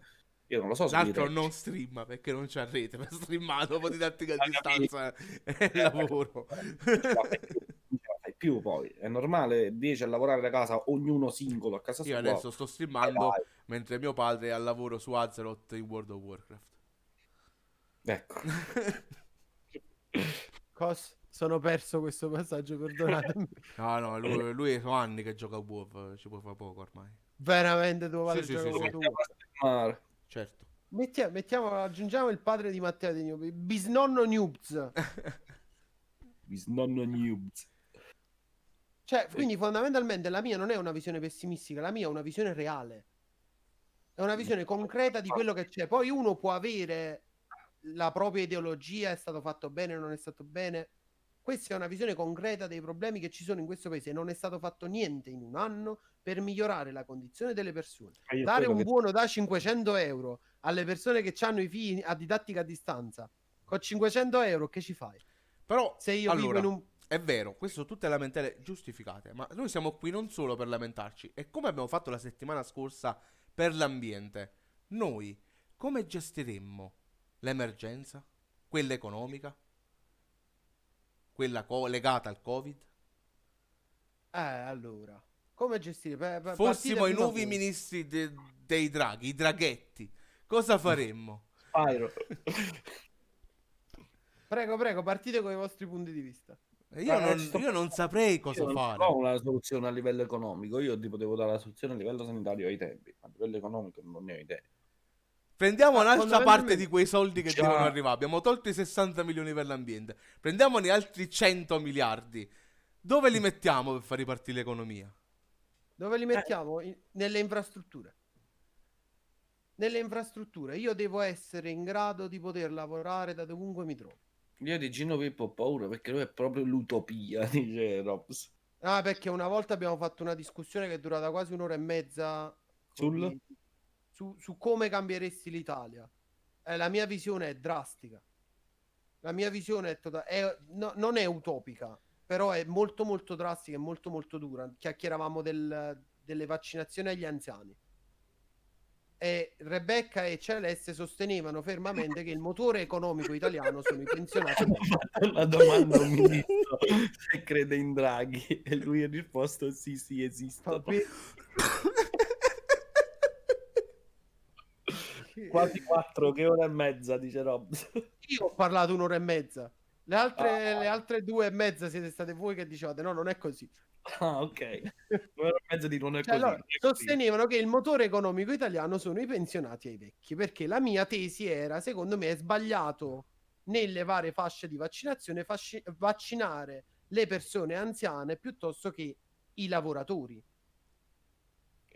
Io non lo so se L'altro non streama perché non c'è rete per <laughs> streamare dopo didattica a Hai capito? distanza e <laughs> lavoro. <laughs> Non ce la fai più, poi. È normale 10 a lavorare da casa, ognuno singolo a casa Io sua. adesso sto streamando vai. mentre mio padre è al lavoro su Azeroth in World of Warcraft. Ecco. <laughs> Cos, sono perso questo passaggio, perdonatemi. <laughs> No, no, lui, lui sono anni che gioca a WoW, ci può fare poco ormai. Veramente tuo padre Sì, sì, gioca sì, sì. tu. Andiamo a streamare. Certo. Mettiamo, mettiamo- aggiungiamo il padre di Matteo di Newby, bisnonno Noobs. <laughs> Bisnonno Noobs. Cioè, quindi fondamentalmente la mia non è una visione pessimistica, la mia è una visione reale. È una visione concreta di quello che c'è. Poi uno può avere la propria ideologia, è stato fatto bene, non è stato bene. Questa è una visione concreta dei problemi che ci sono in questo paese. Non è stato fatto niente in un anno per migliorare la condizione delle persone. Io Dare un che- buono da 500 euro alle persone che hanno i figli a didattica a distanza, con 500 euro che ci fai? Però, Se io allora, vivo in un... è vero, queste sono tutte lamentele giustificate, ma noi siamo qui non solo per lamentarci, e come abbiamo fatto la settimana scorsa per l'ambiente, noi come gestiremmo l'emergenza, quella economica, quella co- legata al Covid? Eh, allora, come gestire? Per, per Fossimo i nuovi voi. ministri de- dei draghi, i draghetti, cosa <laughs> faremmo? Spyro. Prego, prego, partite con i vostri punti di vista. Io, Eh, non, sto- io non saprei cosa Io non fare. ho una soluzione a livello economico. Io ti potevo dare la soluzione a livello sanitario ai tempi, ma a livello economico non ne ho idea. Prendiamo Ma un'altra parte di quei soldi che Già. devono arrivare. Abbiamo tolto i 60 milioni per l'ambiente. Prendiamone altri 100 miliardi. Dove li mettiamo per far ripartire l'economia? Dove li mettiamo? In- nelle infrastrutture. Nelle infrastrutture. Io devo essere in grado di poter lavorare da dovunque mi trovo. Io di Gino Pippo ho paura perché lui è proprio l'utopia, dice Robs. Ah, perché una volta abbiamo fatto una discussione che è durata quasi un'ora e mezza Sul? su, su come cambieresti l'Italia. Eh, la mia visione è drastica. La mia visione è, tota- è- no- non è utopica, però è molto molto drastica e molto molto dura. Chiacchieravamo del- delle vaccinazioni agli anziani. E Rebecca e Celeste sostenevano fermamente che il motore economico italiano sono i pensionati. Una <laughs> domanda un ministro se crede in Draghi e lui ha risposto sì, sì, esistono. Quasi quattro, che ora e mezza, dice Robs. Io ho parlato un'ora e mezza. Le altre, Ah. le altre due e mezza siete state voi che dicevate no, non è così. <laughs> Ah, ok. E mezza di non è Cioè, così. allora, sostenevano che il motore economico italiano sono i pensionati e i vecchi, perché la mia tesi era, secondo me, è sbagliato nelle varie fasce di vaccinazione fasci- vaccinare le persone anziane piuttosto che i lavoratori.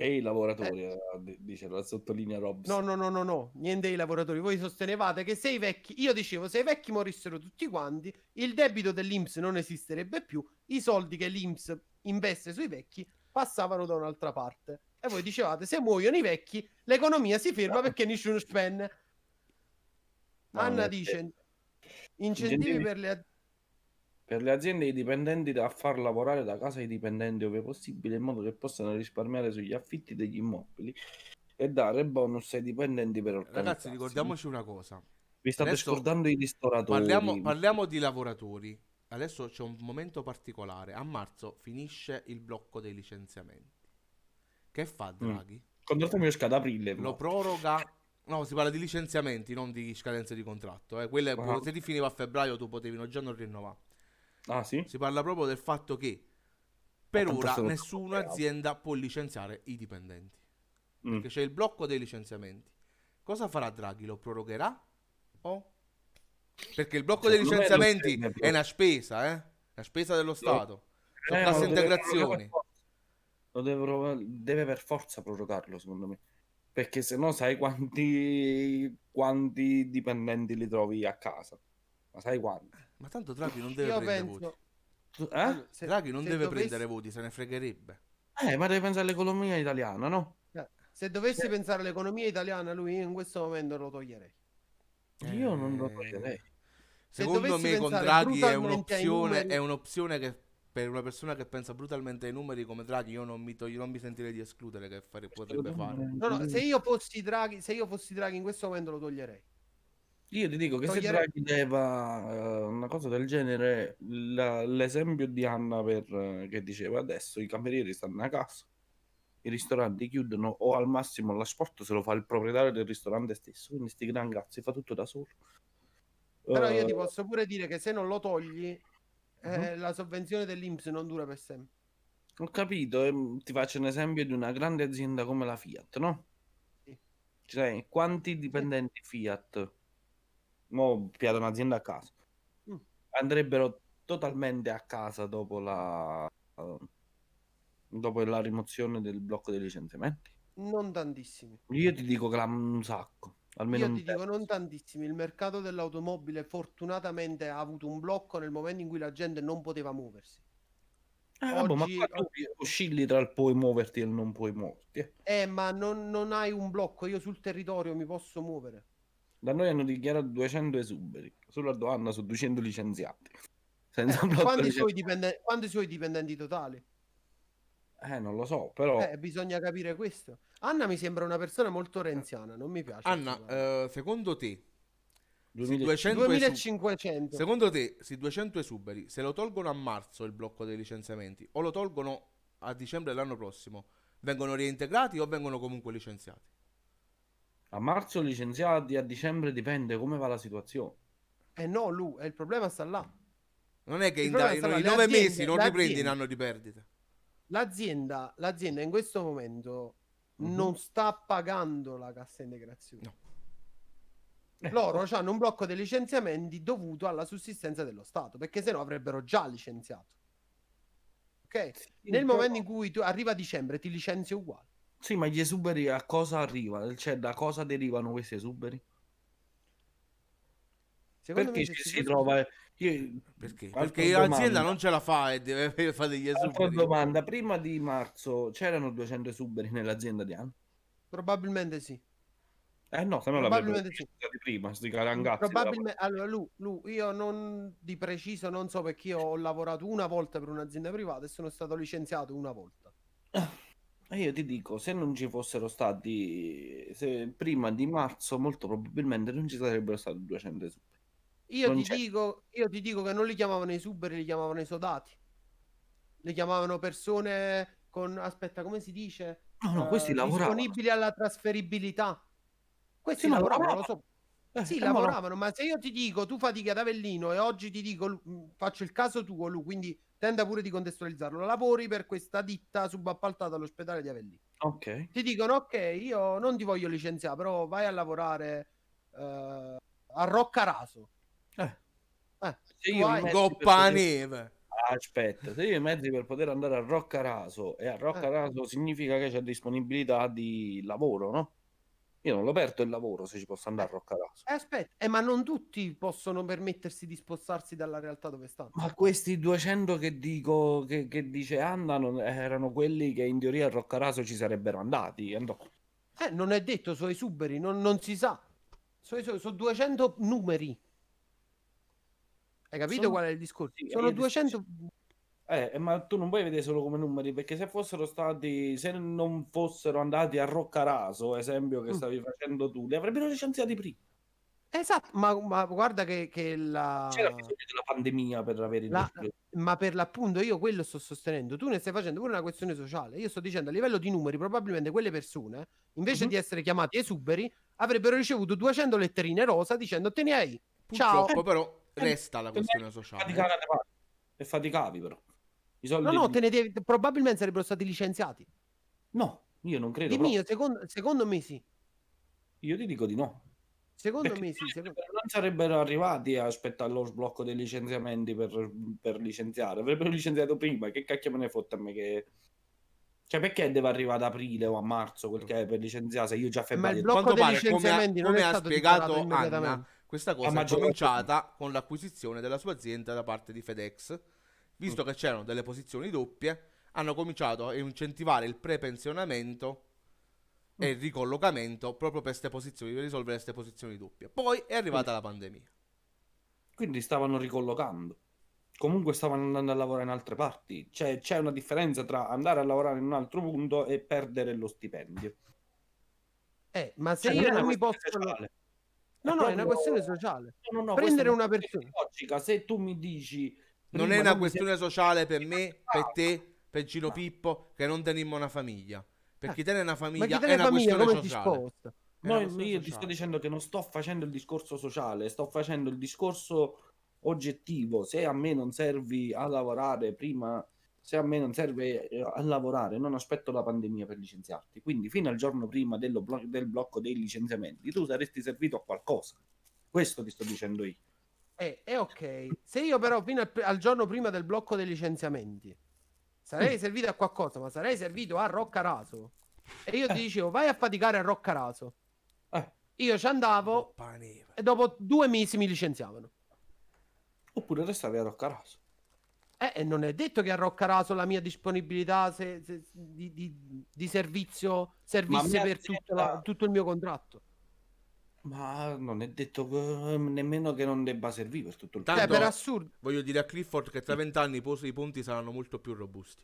E i lavoratori, eh, di- dice la sottolinea Robs. No, no, no, no, no, niente dei lavoratori. Voi sostenevate che se i vecchi, io dicevo, se i vecchi morissero tutti quanti, il debito dell'Inps non esisterebbe più, i soldi che l'Inps investe sui vecchi passavano da un'altra parte. E voi dicevate, se muoiono i vecchi, l'economia si ferma perché nessuno spende. No, Anna nel- dice incentivi incentivi- per le Per le aziende e i dipendenti a far lavorare da casa i dipendenti ove possibile in modo che possano risparmiare sugli affitti degli immobili e dare bonus ai dipendenti per organizzarsi. Ragazzi, ricordiamoci una cosa. Vi state adesso scordando i ristoratori. Parliamo, parliamo di lavoratori. Adesso c'è un momento particolare. A marzo finisce il blocco dei licenziamenti. Che fa Draghi? Il contratto mio scade ad aprile. Lo proroga. No, si parla di licenziamenti, non di scadenze di contratto. Eh. Quelle, Ah. se ti finiva a febbraio, tu potevi già non rinnovare. Ah sì? Si parla proprio del fatto che per ora nessuna azienda può licenziare i dipendenti. Mm. Perché c'è il blocco dei licenziamenti. Cosa farà Draghi? Lo prorogherà? O? Perché il blocco dei Secondo me licenziamenti serve è una spesa, eh? Una spesa dello Stato. Sono Eh, casse ma lo prorogare- deve per forza prorogarlo, secondo me. Perché se no sai quanti, quanti dipendenti li trovi a casa. Ma sai quanti? Ma tanto Draghi non deve Io prendere penso voti. Eh? Allora, se- Draghi non se deve dovessi- prendere voti, se ne fregherebbe. Eh, ma devi pensare all'economia italiana, no? eh, Se dovessi pensare all'economia italiana, lui in questo momento lo toglierei. Io non lo Eh, toglierei. Se Secondo me con Draghi è un'opzione, numeri- è un'opzione che per una persona che pensa brutalmente ai numeri come Draghi io non mi, togli- non mi sentirei di escludere che fare- potrebbe fare. No, no, se io fossi Draghi, se io fossi Draghi in questo momento lo toglierei. Io ti dico che se Togliere- Draghi leva eh, una cosa del genere, la- l'esempio di Anna per, eh, che diceva adesso i camerieri stanno a casa, i ristoranti chiudono o al massimo l'asporto se lo fa il proprietario del ristorante stesso, quindi sti gran cazzi fa tutto da solo. Però io Eh, ti posso pure dire che se non lo togli, eh, Mhm. la sovvenzione dell'Inps non dura per sempre. Ho capito, ehm, ti faccio un esempio di una grande azienda come la Fiat, no? Sì. Cioè, quanti dipendenti Fiat, mo piace un'azienda a casa, Mm. andrebbero totalmente a casa dopo la, dopo la rimozione del blocco dei licenziamenti? Non tantissimi. Io ti dico che la un sacco, almeno Io ti dico non tantissimi. Il mercato dell'automobile fortunatamente ha avuto un blocco nel momento in cui la gente non poteva muoversi. Eh, vabbè, ma oggi- qua tu oscilli tra il puoi muoverti e il non puoi muoverti. eh. Eh, ma non, non hai un blocco. Io sul territorio mi posso muovere. Da noi hanno dichiarato 200 esuberi, sulla domanda su 200 licenziati. Senza blocco Quanti licenziati. suoi, dipenden- quanti suoi dipendenti totali? Eh, non lo so, però Eh, bisogna capire questo. Anna mi sembra una persona molto renziana, non mi piace. Anna, eh, secondo te, 2000 200 esu- 2500. secondo te, si 200 esuberi, se lo tolgono a marzo il blocco dei licenziamenti o lo tolgono a dicembre dell'anno prossimo, vengono reintegrati o vengono comunque licenziati? A marzo licenziati, a dicembre dipende come va la situazione. Eh no, Lu, eh, il problema sta là. Non è che in, da- in le nove aziende- mesi non riprendi in aziende- anno di perdite. L'azienda, l'azienda in questo momento Mhm. non sta pagando la cassa integrazione. No. Eh, Loro hanno un blocco dei licenziamenti dovuto alla sussistenza dello Stato, perché sennò avrebbero già licenziato. Ok? sì, Nel però- momento in cui tu arriva dicembre ti licenzi uguale. Sì, ma gli esuberi a cosa arriva? Cioè, da cosa derivano questi esuberi? Secondo Perché ci si fosse- trova... Io... Perché? Altra Perché l'azienda non ce la fa e deve <laughs> fare degli Altra esuberi. domanda, prima di marzo c'erano 200 esuberi nell'azienda di Anna? Probabilmente sì. Eh no, se no Probabilmente sì. prima, sti carangazzi. Probabilmente, allora, Lu, Lu, io non di preciso non so perché io ho lavorato una volta per un'azienda privata e sono stato licenziato una volta. E io ti dico, se non ci fossero stati, se prima di marzo, molto probabilmente non ci sarebbero stati 200 esuberi. Io ti, dico, io ti dico che non li chiamavano i suberi, li chiamavano i sodati. Li chiamavano persone con, aspetta, come si dice? No, no, questi Eh, lavoravano. disponibili alla trasferibilità. Questi Sì, ma lavoravano, lo so. Eh, Sì, eh, ma no. lavoravano, ma se io ti dico tu fatichi ad Avellino e oggi ti dico mh, faccio il caso tuo, Lu, quindi tenda pure di contestualizzarlo. Lavori per questa ditta subappaltata all'ospedale di Avellino. Ok. Ti dicono ok, io non ti voglio licenziare, però vai a lavorare eh, a Roccaraso. Eh. Eh, Se io hai- i mezzi per Coppa neve. Aspetta, se io i mezzi per poter andare a Roccaraso e a Roccaraso significa che c'è disponibilità di lavoro, no? Io non lo perdo il lavoro se ci posso andare a Roccaraso. Eh, aspetta, eh, ma non tutti possono permettersi di spostarsi dalla realtà dove stanno. Ma questi 200 che dico che, che dice Anna non- erano quelli che in teoria a Roccaraso ci sarebbero andati. eh, no. Eh, non è detto, sono esuberi, non, non si sa. Sono, sono- sono 200 numeri. Hai capito Sono- qual è il discorso? sì, sono io ti sto 200... Eh, ma tu non puoi vedere solo come numeri, perché se fossero stati, se non fossero andati a Roccaraso, esempio che Mm. stavi facendo tu, li avrebbero licenziati prima. Esatto, ma, ma guarda che, che la... C'era bisogno della pandemia per avere il La- display. Ma per l'appunto io quello sto sostenendo. Tu ne stai facendo pure una questione sociale. Io sto dicendo a livello di numeri, probabilmente quelle persone, invece Mhm. di essere chiamati esuberi, avrebbero ricevuto 200 letterine rosa dicendo te ne hai. Ciao. Purtroppo però Eh, resta la questione sociale. Mani. E faticavi però. I soldi No, no, di- te ne devi, probabilmente sarebbero stati licenziati. No, io non credo Di proprio. mio, secondo, secondo me sì. Io ti dico di no. Secondo Perché me sì. secondo- non sarebbero arrivati a aspettare lo sblocco dei licenziamenti per, per licenziare. Avrebbero licenziato prima. Che cacchio me ne fotte a me che... Cioè, perché deve arrivare ad aprile o a marzo quel che è per licenziare se io già a Ma il febbraio... blocco Quanto dei pare, come ha, licenziamenti non come è ha stato spiegato dichiarato Anna, immediatamente. questa cosa è cominciata con l'acquisizione della sua azienda da parte di FedEx. Visto Mm. che c'erano delle posizioni doppie, hanno cominciato a incentivare il prepensionamento e il ricollocamento proprio per queste posizioni, per risolvere queste posizioni doppie. Poi è arrivata la pandemia. Quindi stavano ricollocando. Comunque stavano andando a lavorare in altre parti. Cioè, c'è una differenza tra andare a lavorare in un altro punto e perdere lo stipendio. Eh, ma se Cioè, io non mi posso... sociale. No, no, è una proprio- questione sociale. No, no, no, Prendere una persona. Logica. Se tu mi dici... Non è una questione sei- sociale per me, per te, per Gino No. Pippo, che non tenimmo una famiglia. Per Eh, chi tiene una Ma famiglia chi è una famiglia questione sociale. No, io ti sto sociale. dicendo che non sto facendo il discorso sociale, sto facendo il discorso oggettivo. Se a me non servi a lavorare prima, se a me non serve eh, a lavorare, non aspetto la pandemia per licenziarti. Quindi fino al giorno prima dello blo- del blocco dei licenziamenti, tu saresti servito a qualcosa. Questo ti sto dicendo io. Eh, è ok. Se io però fino al, al giorno prima del blocco dei licenziamenti sarei Mm. servito a qualcosa, ma sarei servito a Roccaraso. E io Eh. ti dicevo, vai a faticare a Roccaraso. Eh, Io ci andavo e dopo due mesi mi licenziavano. oppure restavi a Roccaraso. Eh, e non è detto che a Roccaraso la mia disponibilità se- se- di, di- di servizio servisse per la- azienda- tutto il mio contratto. Ma non è detto che- nemmeno che non debba servire per tutto il Tanto- Cioè, per assurdo. Voglio dire a Clifford che tra vent'anni i punti saranno molto più robusti.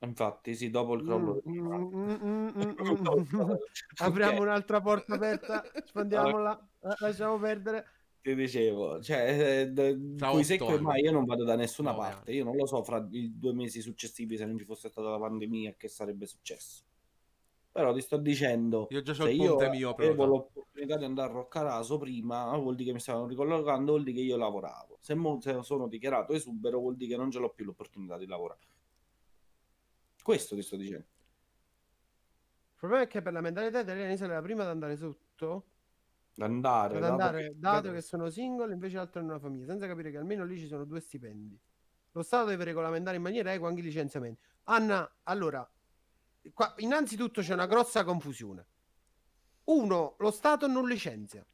Infatti, sì, dopo il crollo. Mm, mm, mm, mm, <laughs> mm, mm. Apriamo un'altra porta aperta, <laughs> sfondiamola, eh, lasciamo perdere. ti dicevo, cioè, eh, coi otto secco ormai io non vado da nessuna Nove parte. Io non lo so fra i due mesi successivi se non ci fosse stata la pandemia che sarebbe successo. Però ti sto dicendo, Io già c'ho se il io ponte mio avevo l'opportunità di andare a Roccaraso prima, vuol dire che mi stavano ricollocando, vuol dire che io lavoravo. Se, mo- se sono dichiarato esubero, vuol dire che non ce l'ho più l'opportunità di lavorare. Questo ti sto dicendo. Il problema è che per la mentalità italiana è la prima ad andare sotto, Andare, ad dato andare, che- dato che sono single, invece l'altro è in una famiglia, senza capire che almeno lì ci sono due stipendi. Lo Stato deve regolamentare in maniera equa anche i licenziamenti. Anna, allora, qua, innanzitutto c'è una grossa confusione. Uno, lo Stato non licenzia.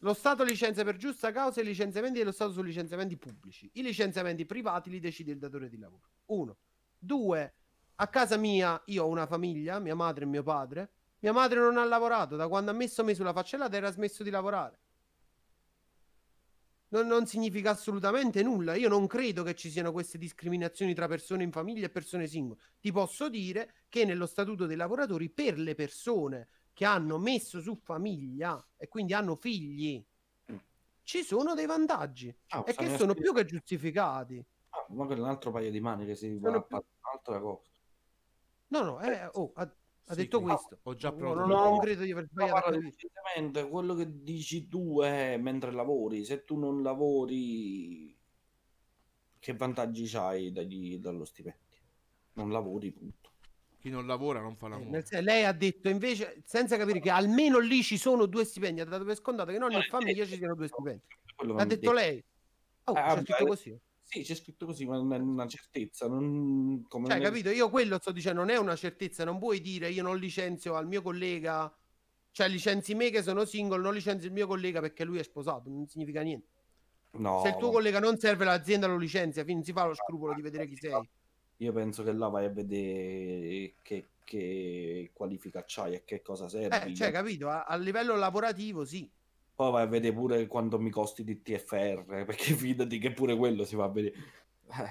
Lo Stato licenzia per giusta causa i licenziamenti dello Stato sono licenziamenti pubblici. I licenziamenti privati li decide il datore di lavoro. Uno. Due, a casa mia io ho una famiglia, mia madre e mio padre. Mia madre non ha lavorato, da quando ha messo me sulla faccia della terra ha smesso di lavorare. Non, non significa assolutamente nulla. Io non credo che ci siano queste discriminazioni tra persone in famiglia e persone singole. Ti posso dire che nello statuto dei lavoratori, per le persone che hanno messo su famiglia e quindi hanno figli, ci sono dei vantaggi Ah, e che sono più che giustificati. Ah, ma quello è un altro paio di mani che si Sono fare un'altra cosa. No, no, eh, oh, ha, ha Sì, detto sì. questo. Ho già No, prenotato. no, No, non credo di aver sbagliato quello che dici tu è mentre lavori, se tu non lavori, che vantaggi c'hai dagli- dallo stipendio? Non lavori, punto. Chi non lavora non fa Eh, l'amore. sen- lei ha detto invece, senza capire che almeno lì ci sono due stipendi, ha dato per scontato che in Non è famiglia detto. ci siano due stipendi. L'ha detto dici. lei. Oh, Eh, c'è vabbè, scritto così. Sì, c'è scritto così, ma non è una certezza. Non... Come Cioè, me- capito? Io quello sto dicendo, non è una certezza, non puoi dire io non licenzio al mio collega, cioè licenzi me che sono single, non licenzio il mio collega perché lui è sposato, non significa niente. No, Se il tuo collega non serve, l'azienda lo licenzia, quindi non si fa lo scrupolo di vedere chi sei. Io penso che là vai a vedere che, che qualifica c'hai e che cosa serve. Eh, cioè, capito? A, a livello lavorativo, sì. Poi vai a vedere pure quanto mi costi di TFR, <laughs> perché fidati che pure quello si va a vedere.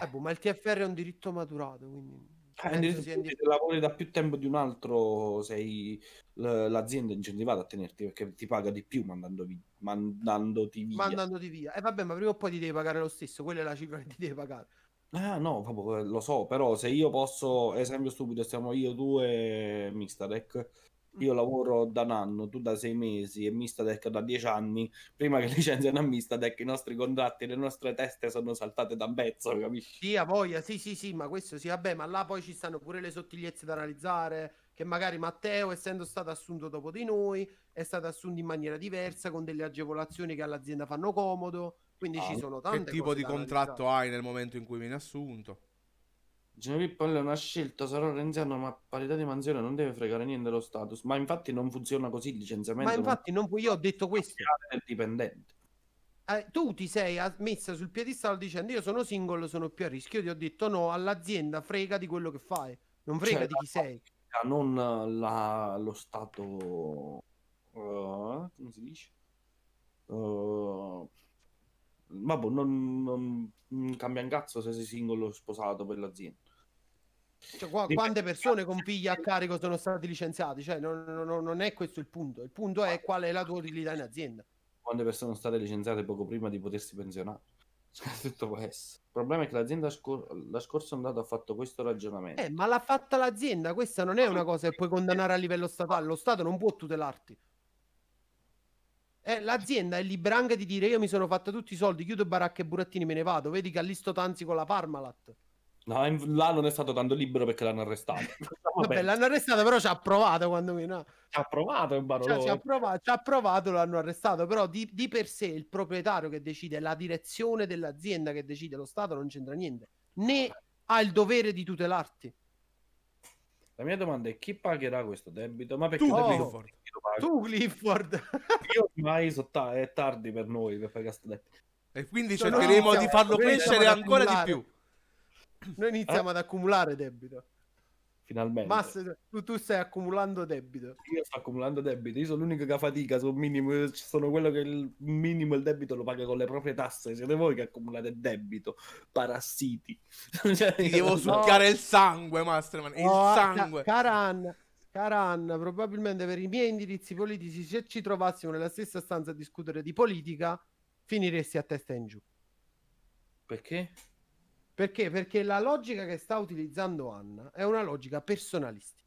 Eh, boh, ma il TFR è un diritto maturato, quindi... Eh, indi- se lavori da più tempo di un altro, sei l'azienda incentivata a tenerti perché ti paga di più mandando vi- mandandoti via. mandandoti via. E vabbè, ma prima o poi ti devi pagare lo stesso, quella è la cifra che ti devi pagare. Ah, no, proprio, eh, lo so, però se io posso, esempio stupido, siamo io, tu e Mixtadec, io lavoro da un anno, tu da sei mesi e Mixtadec da dieci anni, prima che <laughs> licenziano a Mixtadec i nostri contratti, le nostre teste sono saltate da un pezzo, capisci? Sì, a voglia, sì, sì, sì, ma questo sì, vabbè, ma là poi ci stanno pure le sottigliezze da analizzare, che magari Matteo, essendo stato assunto dopo di noi, è stato assunto in maniera diversa, con delle agevolazioni che all'azienda fanno comodo, quindi Ah, ci sono Che tante tipo cose di da contratto analizzare. hai nel momento in cui vieni assunto? Genovippo è una scelta, sarò renziano, ma parità di mansione non deve fregare niente lo status. Ma infatti non funziona così il licenziamento. Ma non infatti non puoi, io ho detto questo. del dipendente. Eh, tu ti sei messa sul piedistallo dicendo io sono single, sono più a rischio. Io ti ho detto no, all'azienda frega di quello che fai, non frega Cioè, di chi sei. Non la- lo stato... eh, come si dice? Uh, vabbè, non, non- non cambia un cazzo se sei single o sposato per l'azienda. Cioè, qua- quante persone con figli a carico sono stati licenziati? Cioè, non, non- non è questo il punto. Il punto è qual è la tua utilità in azienda. Quante persone sono state licenziate poco prima di potersi pensionare? <laughs> Cioè, Tutto essere. Il problema è che l'azienda scor- la scorsa andata ha fatto questo ragionamento. Eh, ma l'ha fatta l'azienda. Questa non è una cosa che puoi condannare a livello statale. Lo Stato non può tutelarti. Eh, l'azienda è libera anche di dire: Io mi sono fatta tutti i soldi, chiudo baracche e burattini, me ne vado. Vedi Callisto Tanzi con la Parmalat. No, in- là non è stato tanto libero perché l'hanno arrestato. <laughs> Vabbè, l'hanno arrestato, però ci ha provato quando mi. no. ci ha provato il Cioè, ci, ha provato, ci ha provato, l'hanno arrestato. Però di, di per sé il proprietario che decide, la direzione dell'azienda che decide, lo Stato non c'entra niente. Né ha il dovere di tutelarti. La mia domanda è chi pagherà questo debito? Ma perché Tu, Oh. debito? Clifford. Tu, Clifford. <laughs> Io ormai so ta- è tardi per noi per pagare sto debito. E quindi cercheremo noi di farlo crescere ancora di più. <coughs> Noi iniziamo Eh? ad accumulare debito. Finalmente. Mass, tu, tu stai accumulando debito. Io sto accumulando debito. Io sono l'unico che fatica sul minimo. Io sono quello che il minimo il debito lo paga con le proprie tasse. Siete voi che accumulate debito. Parassiti. <laughs> Cioè, Ti devo io- succhiare il sangue, Masterman. Il Oh, sangue. ca- Caran, Caran, probabilmente per i miei indirizzi politici, se ci trovassimo nella stessa stanza a discutere di politica, finiresti a testa in giù. Perché? Perché? Perché la logica che sta utilizzando Anna è una logica personalistica.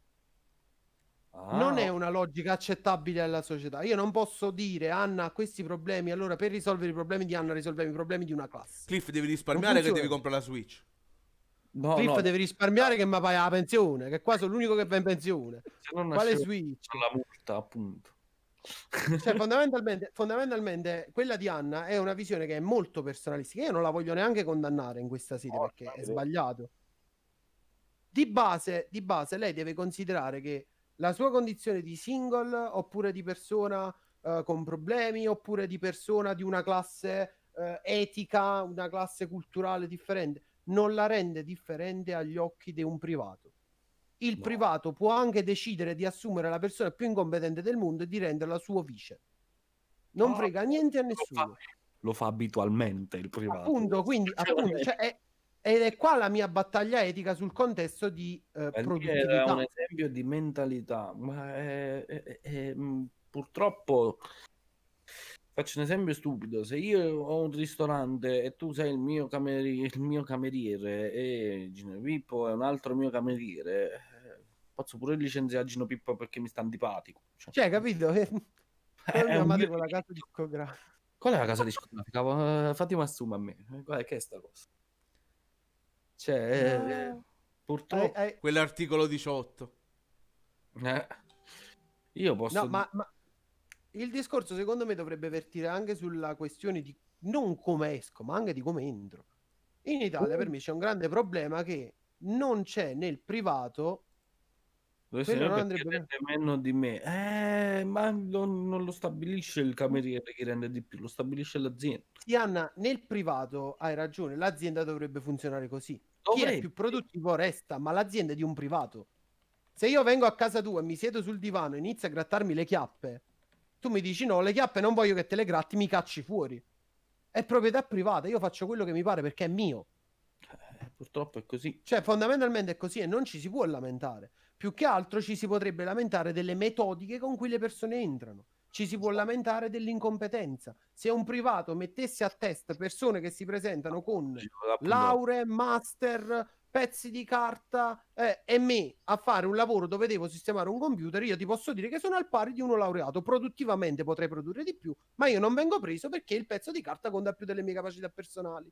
Ah, non è una logica accettabile alla società. Io non posso dire Anna ha questi problemi, allora per risolvere i problemi di Anna risolviamo i problemi di una classe. Cliff, devi risparmiare che devi comprare la Switch. No, Cliff no, deve risparmiare che mi paga la pensione, che qua sono l'unico che va in pensione. se non Quale Switch? la multa, appunto. Cioè, <laughs> fondamentalmente, fondamentalmente quella di Anna è una visione che è molto personalistica. Io non la voglio neanche condannare in questa sede No, perché è sbagliato. Di base, di base, lei deve considerare che la sua condizione di single oppure di persona eh, con problemi oppure di persona di una classe eh, etica, una classe culturale differente, non la rende differente agli occhi di un privato. Il No. privato può anche decidere di assumere la persona più incompetente del mondo e di renderla suo vice. Non No, frega niente a Lo fa, nessuno. lo fa abitualmente il privato. Appunto, quindi, appunto, cioè, è- ed è qua la mia battaglia etica sul contesto di eh, produttività. era un esempio di mentalità, ma è- è- è- mh, purtroppo faccio un esempio stupido. Se io ho un ristorante e tu sei il mio, cameri- il mio cameriere e Gino Pippo è un altro mio cameriere, posso pure licenziare Gino Pippo perché mi sta antipatico. Cioè, Cioè, capito? <laughs> Come mia madre con la casa discografica. Qual è la casa discografica? Eh, Fatti assuma a me. Eh, Qual è che è sta cosa? Cioè, eh, Eh, purtroppo... eh, eh, Quell'articolo 18. eh, io posso... no, ma, ma il discorso secondo me dovrebbe vertire anche sulla questione di non come esco, ma anche di come entro. In Italia Uh. per me c'è un grande problema che non c'è nel privato Dove non andrebbe rende meno di me. Eh, ma non, non lo stabilisce il cameriere che rende di più, lo stabilisce l'azienda. Sì, Anna, nel privato hai ragione, l'azienda dovrebbe funzionare così. Chi è Dovrebbe. più produttivo resta, ma l'azienda è di un privato. Se io vengo a casa tua e mi siedo sul divano e inizio a grattarmi le chiappe, Tu mi dici no, le chiappe non voglio che te le gratti, mi cacci fuori. È proprietà privata, io faccio quello che mi pare perché è mio. Eh, purtroppo è così. Cioè, fondamentalmente è così e non ci si può lamentare. Più che altro ci si potrebbe lamentare delle metodiche con cui le persone entrano. Ci si può lamentare dell'incompetenza. Se un privato mettesse a test persone che si presentano con lauree, master, pezzi di carta eh, e me a fare un lavoro dove devo sistemare un computer, io ti posso dire che sono al pari di uno laureato. Produttivamente potrei produrre di più, ma io non vengo preso perché il pezzo di carta conta più delle mie capacità personali.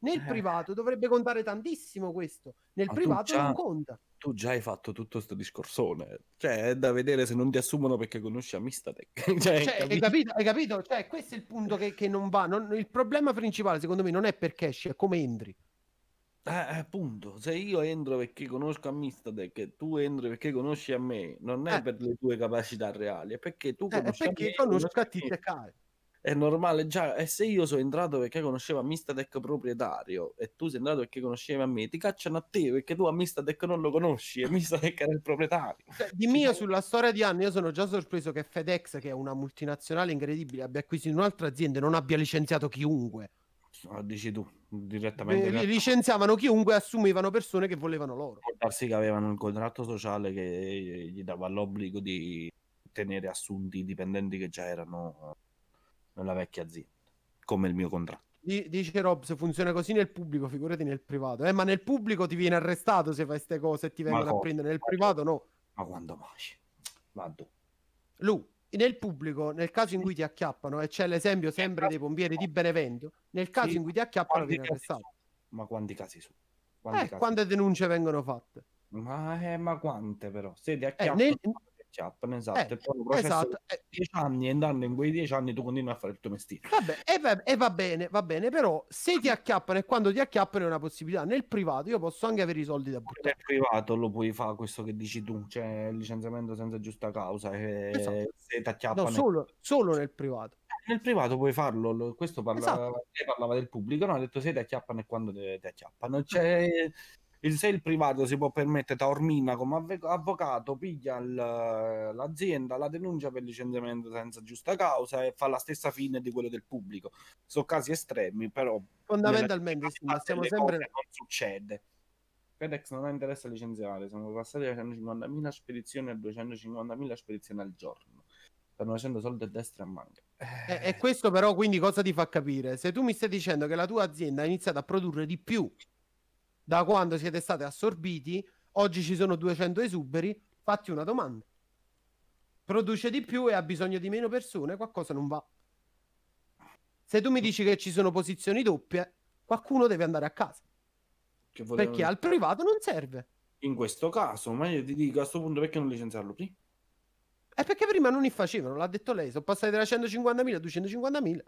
Nel Eh. privato dovrebbe contare tantissimo questo, nel Ma privato già- non conta. Tu già hai fatto tutto sto discorsone. Cioè, è da vedere se non ti assumono perché conosci Amistatec. <laughs> cioè, Cioè, hai capito? Hai capito? Cioè, questo è il punto che, che non va. Non- il problema principale, secondo me, non è perché esci, è come entri. Eh, appunto, se io entro perché conosco Amistatec e tu entri perché conosci a me, non è Eh. per le tue capacità reali, è perché tu Eh, conosci a perché me, conosco a conosci e. È normale già, e se io sono entrato perché conoscevo Amistatec proprietario e tu sei entrato perché conoscevi a me, ti cacciano a te perché tu Amistatec non lo conosci e Amistatec era il proprietario. Cioè, di mio <laughs> sulla storia di anni, io sono già sorpreso che FedEx, che è una multinazionale incredibile, abbia acquisito un'altra azienda e non abbia licenziato chiunque. No, dici tu, direttamente. Eh, realtà licenziavano chiunque assumevano persone che volevano loro. può darsi che avevano un contratto sociale che gli dava l'obbligo di tenere assunti i dipendenti che già erano nella vecchia azienda, come il mio contratto. Di- Dice Rob, se funziona così nel pubblico, figurati nel privato. Eh, ma nel pubblico ti viene arrestato se fai queste cose e ti vengono a prendere. Nel privato no. Ma quando mai? Vado. Lu, nel pubblico, nel caso in cui ti acchiappano, e c'è l'esempio sempre dei pompieri di Benevento, nel caso Sì. in cui ti acchiappano viene arrestato. Ma quanti casi sono? Quanti Eh, casi quante denunce vengono fatte? Ma, eh, ma quante però? Se ti acchiappano, nel- acchiappano, esatto. Eh, e poi Esatto. Eh, 10 anni e andando in quei 10 anni tu continui a fare il tuo mestiere. vabbè, e, va, e va bene, va bene, però se ti acchiappano e quando ti acchiappano è una possibilità. Nel privato io posso anche avere i soldi da buttare. Nel privato lo puoi fare questo che dici tu, cioè il licenziamento senza giusta causa. E Esatto. se ti No, acchiappano solo, solo nel privato. Nel privato puoi farlo, lo- questo parla, Esatto. parlava del pubblico, no? Ha detto se ti acchiappano e quando ti, ti acchiappano. Cioè, il, se il privato si può permettere, Taormina come avve- avvocato, piglia il- l'azienda, la denuncia per licenziamento senza giusta causa e fa la stessa fine di quello del pubblico. Sono casi estremi, però Fondamentalmente, sì, ma delle sempre... non succede. FedEx non ha interesse a licenziare, siamo passati da 150.000 spedizioni a 250.000 spedizioni al giorno. Stanno facendo soldi a destra e a manca. E, e questo però quindi cosa ti fa capire? Se tu mi stai dicendo che la tua azienda ha iniziato a produrre di più da quando siete stati assorbiti, oggi ci sono 200 esuberi, fatti una domanda. Produce di più e ha bisogno di meno persone, qualcosa non va. Se tu mi dici che ci sono posizioni doppie, qualcuno deve andare a casa, volevano- perché al privato non serve. In questo caso, ma io ti dico a questo punto perché non licenziarlo prima? È perché prima non li facevano, l'ha detto lei, sono passati da 150.000 a 250.000.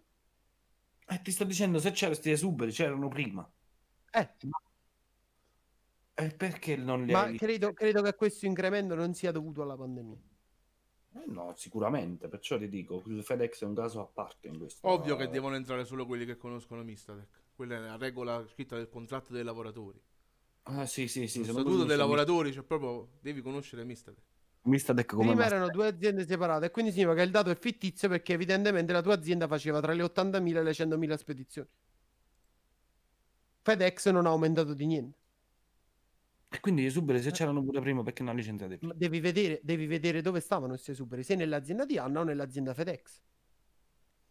E ti sto dicendo, se c'erano questi esuberi, c'erano prima. Eh, E perché non li ma hai credo, credo che questo incremento non sia dovuto alla pandemia. Eh no, sicuramente, perciò ti dico, il FedEx è un caso a parte in questo. Ovvio che devono entrare solo quelli che conoscono Mistatec. Quella è la regola scritta del contratto dei lavoratori. Ah, sì, sì, sì. Sono statuto dei lavoratori, cioè proprio devi conoscere Mistatec. Mistatec come Prima erano due aziende separate e quindi significa che il dato è fittizio perché evidentemente la tua azienda faceva tra le 80.000 e le 100.000 spedizioni. FedEx non ha aumentato di niente. E quindi gli esuberi se c'erano pure prima perché non licenziate Ma prima? devi vedere, devi vedere dove stavano questi esuberi, se nell'azienda di Anna o nell'azienda FedEx.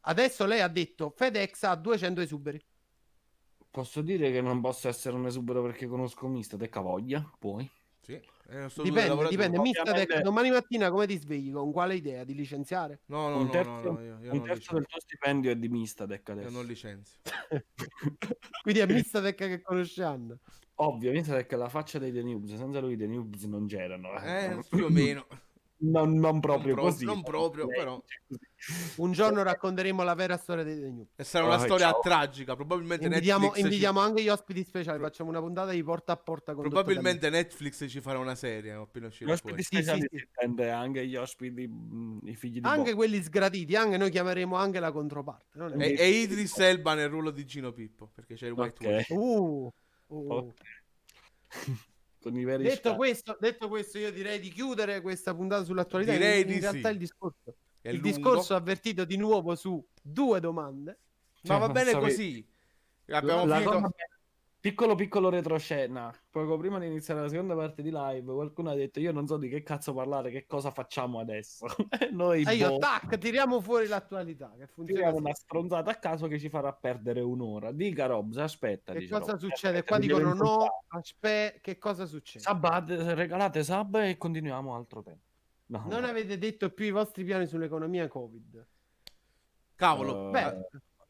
Adesso lei ha detto FedEx ha 200 esuberi. Posso dire che non posso essere un esubero perché conosco Mistatec a voglia? Puoi? Sì, Dipende, dipende. Mistatec, Ovviamente- domani mattina come ti svegli? Con quale idea? Di licenziare? No, no, un no, terzo, no, no, io, io un terzo del tuo stipendio è di Mistatec Io adesso. non licenzio. <laughs> Quindi è Mistatec che conosce Anna. Ovvio, Mistatec è la faccia dei The Noobs, senza lui i The Noobs non c'erano. Eh, più o meno. Non, non proprio pro- così. non proprio, però. Un giorno racconteremo la vera storia dei The New. E sarà una Ah, storia ciao. tragica. Probabilmente Invitiamo, Netflix, ci- invitiamo anche gli ospiti speciali. Facciamo una puntata di porta a porta con probabilmente Netflix ci farà una serie. Appena Gli uscito ospiti. Sì, sì, speciali sì. intende anche gli ospiti, mh, i figli di anche Bob. quelli sgraditi. Anche noi chiameremo anche la controparte. non è- E, e Idris Elba nel ruolo di Gino Pippo. Perché c'è il White. Wash. Uh, Ok. <laughs> Con i veri Detto questo, detto questo, io direi di chiudere questa puntata sull'attualità. Direi in, in di realtà sì. il discorso, È il lungo. discorso avvertito di nuovo su due domande. Ma va Cioè, bene non così. Abbiamo La finito. cosa- Piccolo piccolo retroscena. Poco prima di iniziare la seconda parte di live, qualcuno ha detto: Io non so di che cazzo parlare, che cosa facciamo adesso. E <laughs> noi E io, boh, tac, tiriamo fuori l'attualità. Che funziona tiriamo una stronzata a caso che ci farà perdere un'ora. Dica Robs, aspetta. Che cosa Robs, succede? aspetta, Qua dicono no, aspetta, che cosa succede? Sabat, regalate sub e continuiamo altro tempo. No, Non no. avete detto più i vostri piani sull'economia Covid. Cavolo. Eh, Beh,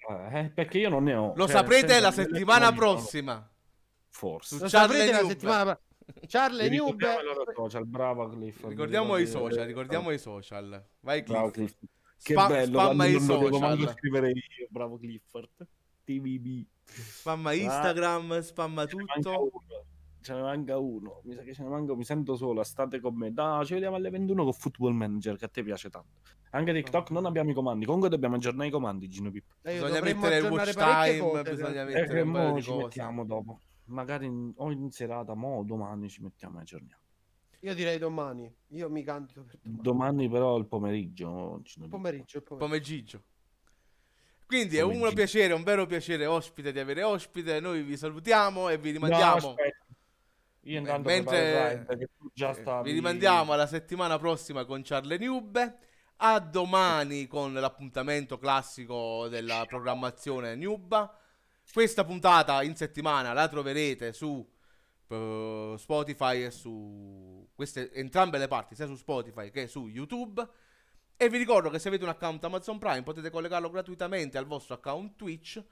eh, perché io non ne ho. Lo Cioè, saprete la settimana non prossima. Forse. Lo Charlie saprete la settimana Charlie loro social, brava Cliff. Ricordiamo i social, ricordiamo i social. Vai Bravo Cliff. Cliff. Che Spam- bello, spamma i social. scrivere io, bravo Clifford. TVB. Spamma Instagram, spamma Ce ne manca tutto. Ce ne manca uno. Mi sa che ce ne manca, mi sento solo, state con me. Dai, ci vediamo alle 21 con Football Manager, che a te piace tanto. Anche TikTok non abbiamo i comandi. Comunque dobbiamo aggiornare i comandi, Gino Pippo. Eh, Bisogna mettere il watch time, cose, bisogna eh. E mettere che un paio ci cose. mettiamo dopo. Magari in- o in serata, mo o domani ci mettiamo e aggiorniamo. Io direi domani. Io mi candido per domani. Domani però il pomeriggio. Pippo. pomeriggio, il pomeriggio. Pomeriggio. Quindi è un Pomeriggio. piacere, un vero piacere ospite di avere ospite. Noi vi salutiamo e vi No, rimandiamo. aspetta. Io intanto Mentre- ride, già Eh, stavi... Vi rimandiamo alla settimana prossima con Charlie Nube. A domani con l'appuntamento classico della programmazione Nuba. Questa puntata in settimana la troverete su eh, Spotify e su queste entrambe le parti, sia su Spotify che su YouTube. E vi ricordo che se avete un account Amazon Prime potete collegarlo gratuitamente al vostro account Twitch,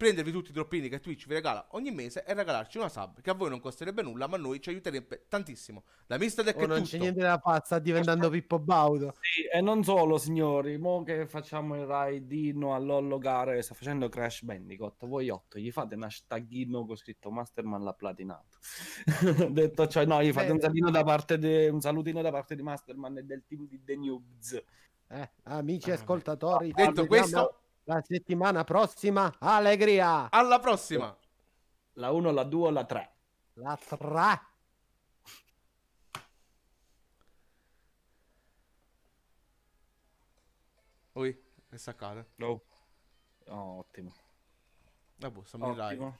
prendervi tutti i droppini che Twitch vi regala ogni mese e regalarci una sub che a voi non costerebbe nulla, ma a noi ci aiuterebbe tantissimo. Da Mr. Deck Oh, è non tutto. c'è niente da fare, sta diventando Pippo Baudo. Sì, e non solo, signori, mo che facciamo il raidino all'Ollo Gare, sta facendo Crash Bandicoot, voi 8, gli fate un hashtaghino con scritto Masterman l'ha platinato. <laughs> Detto ciò, no, gli fate un, salutino da parte de- un salutino da parte di Masterman e del team di The Noobs. Eh, amici Ah, ascoltatori, Detto vediamo questo, la settimana prossima. Allegria! alla prossima. La 1, la 2 o la 3? La tra. Ui, è staccato. No. Oh, ottimo. Vabbè, siamo in live.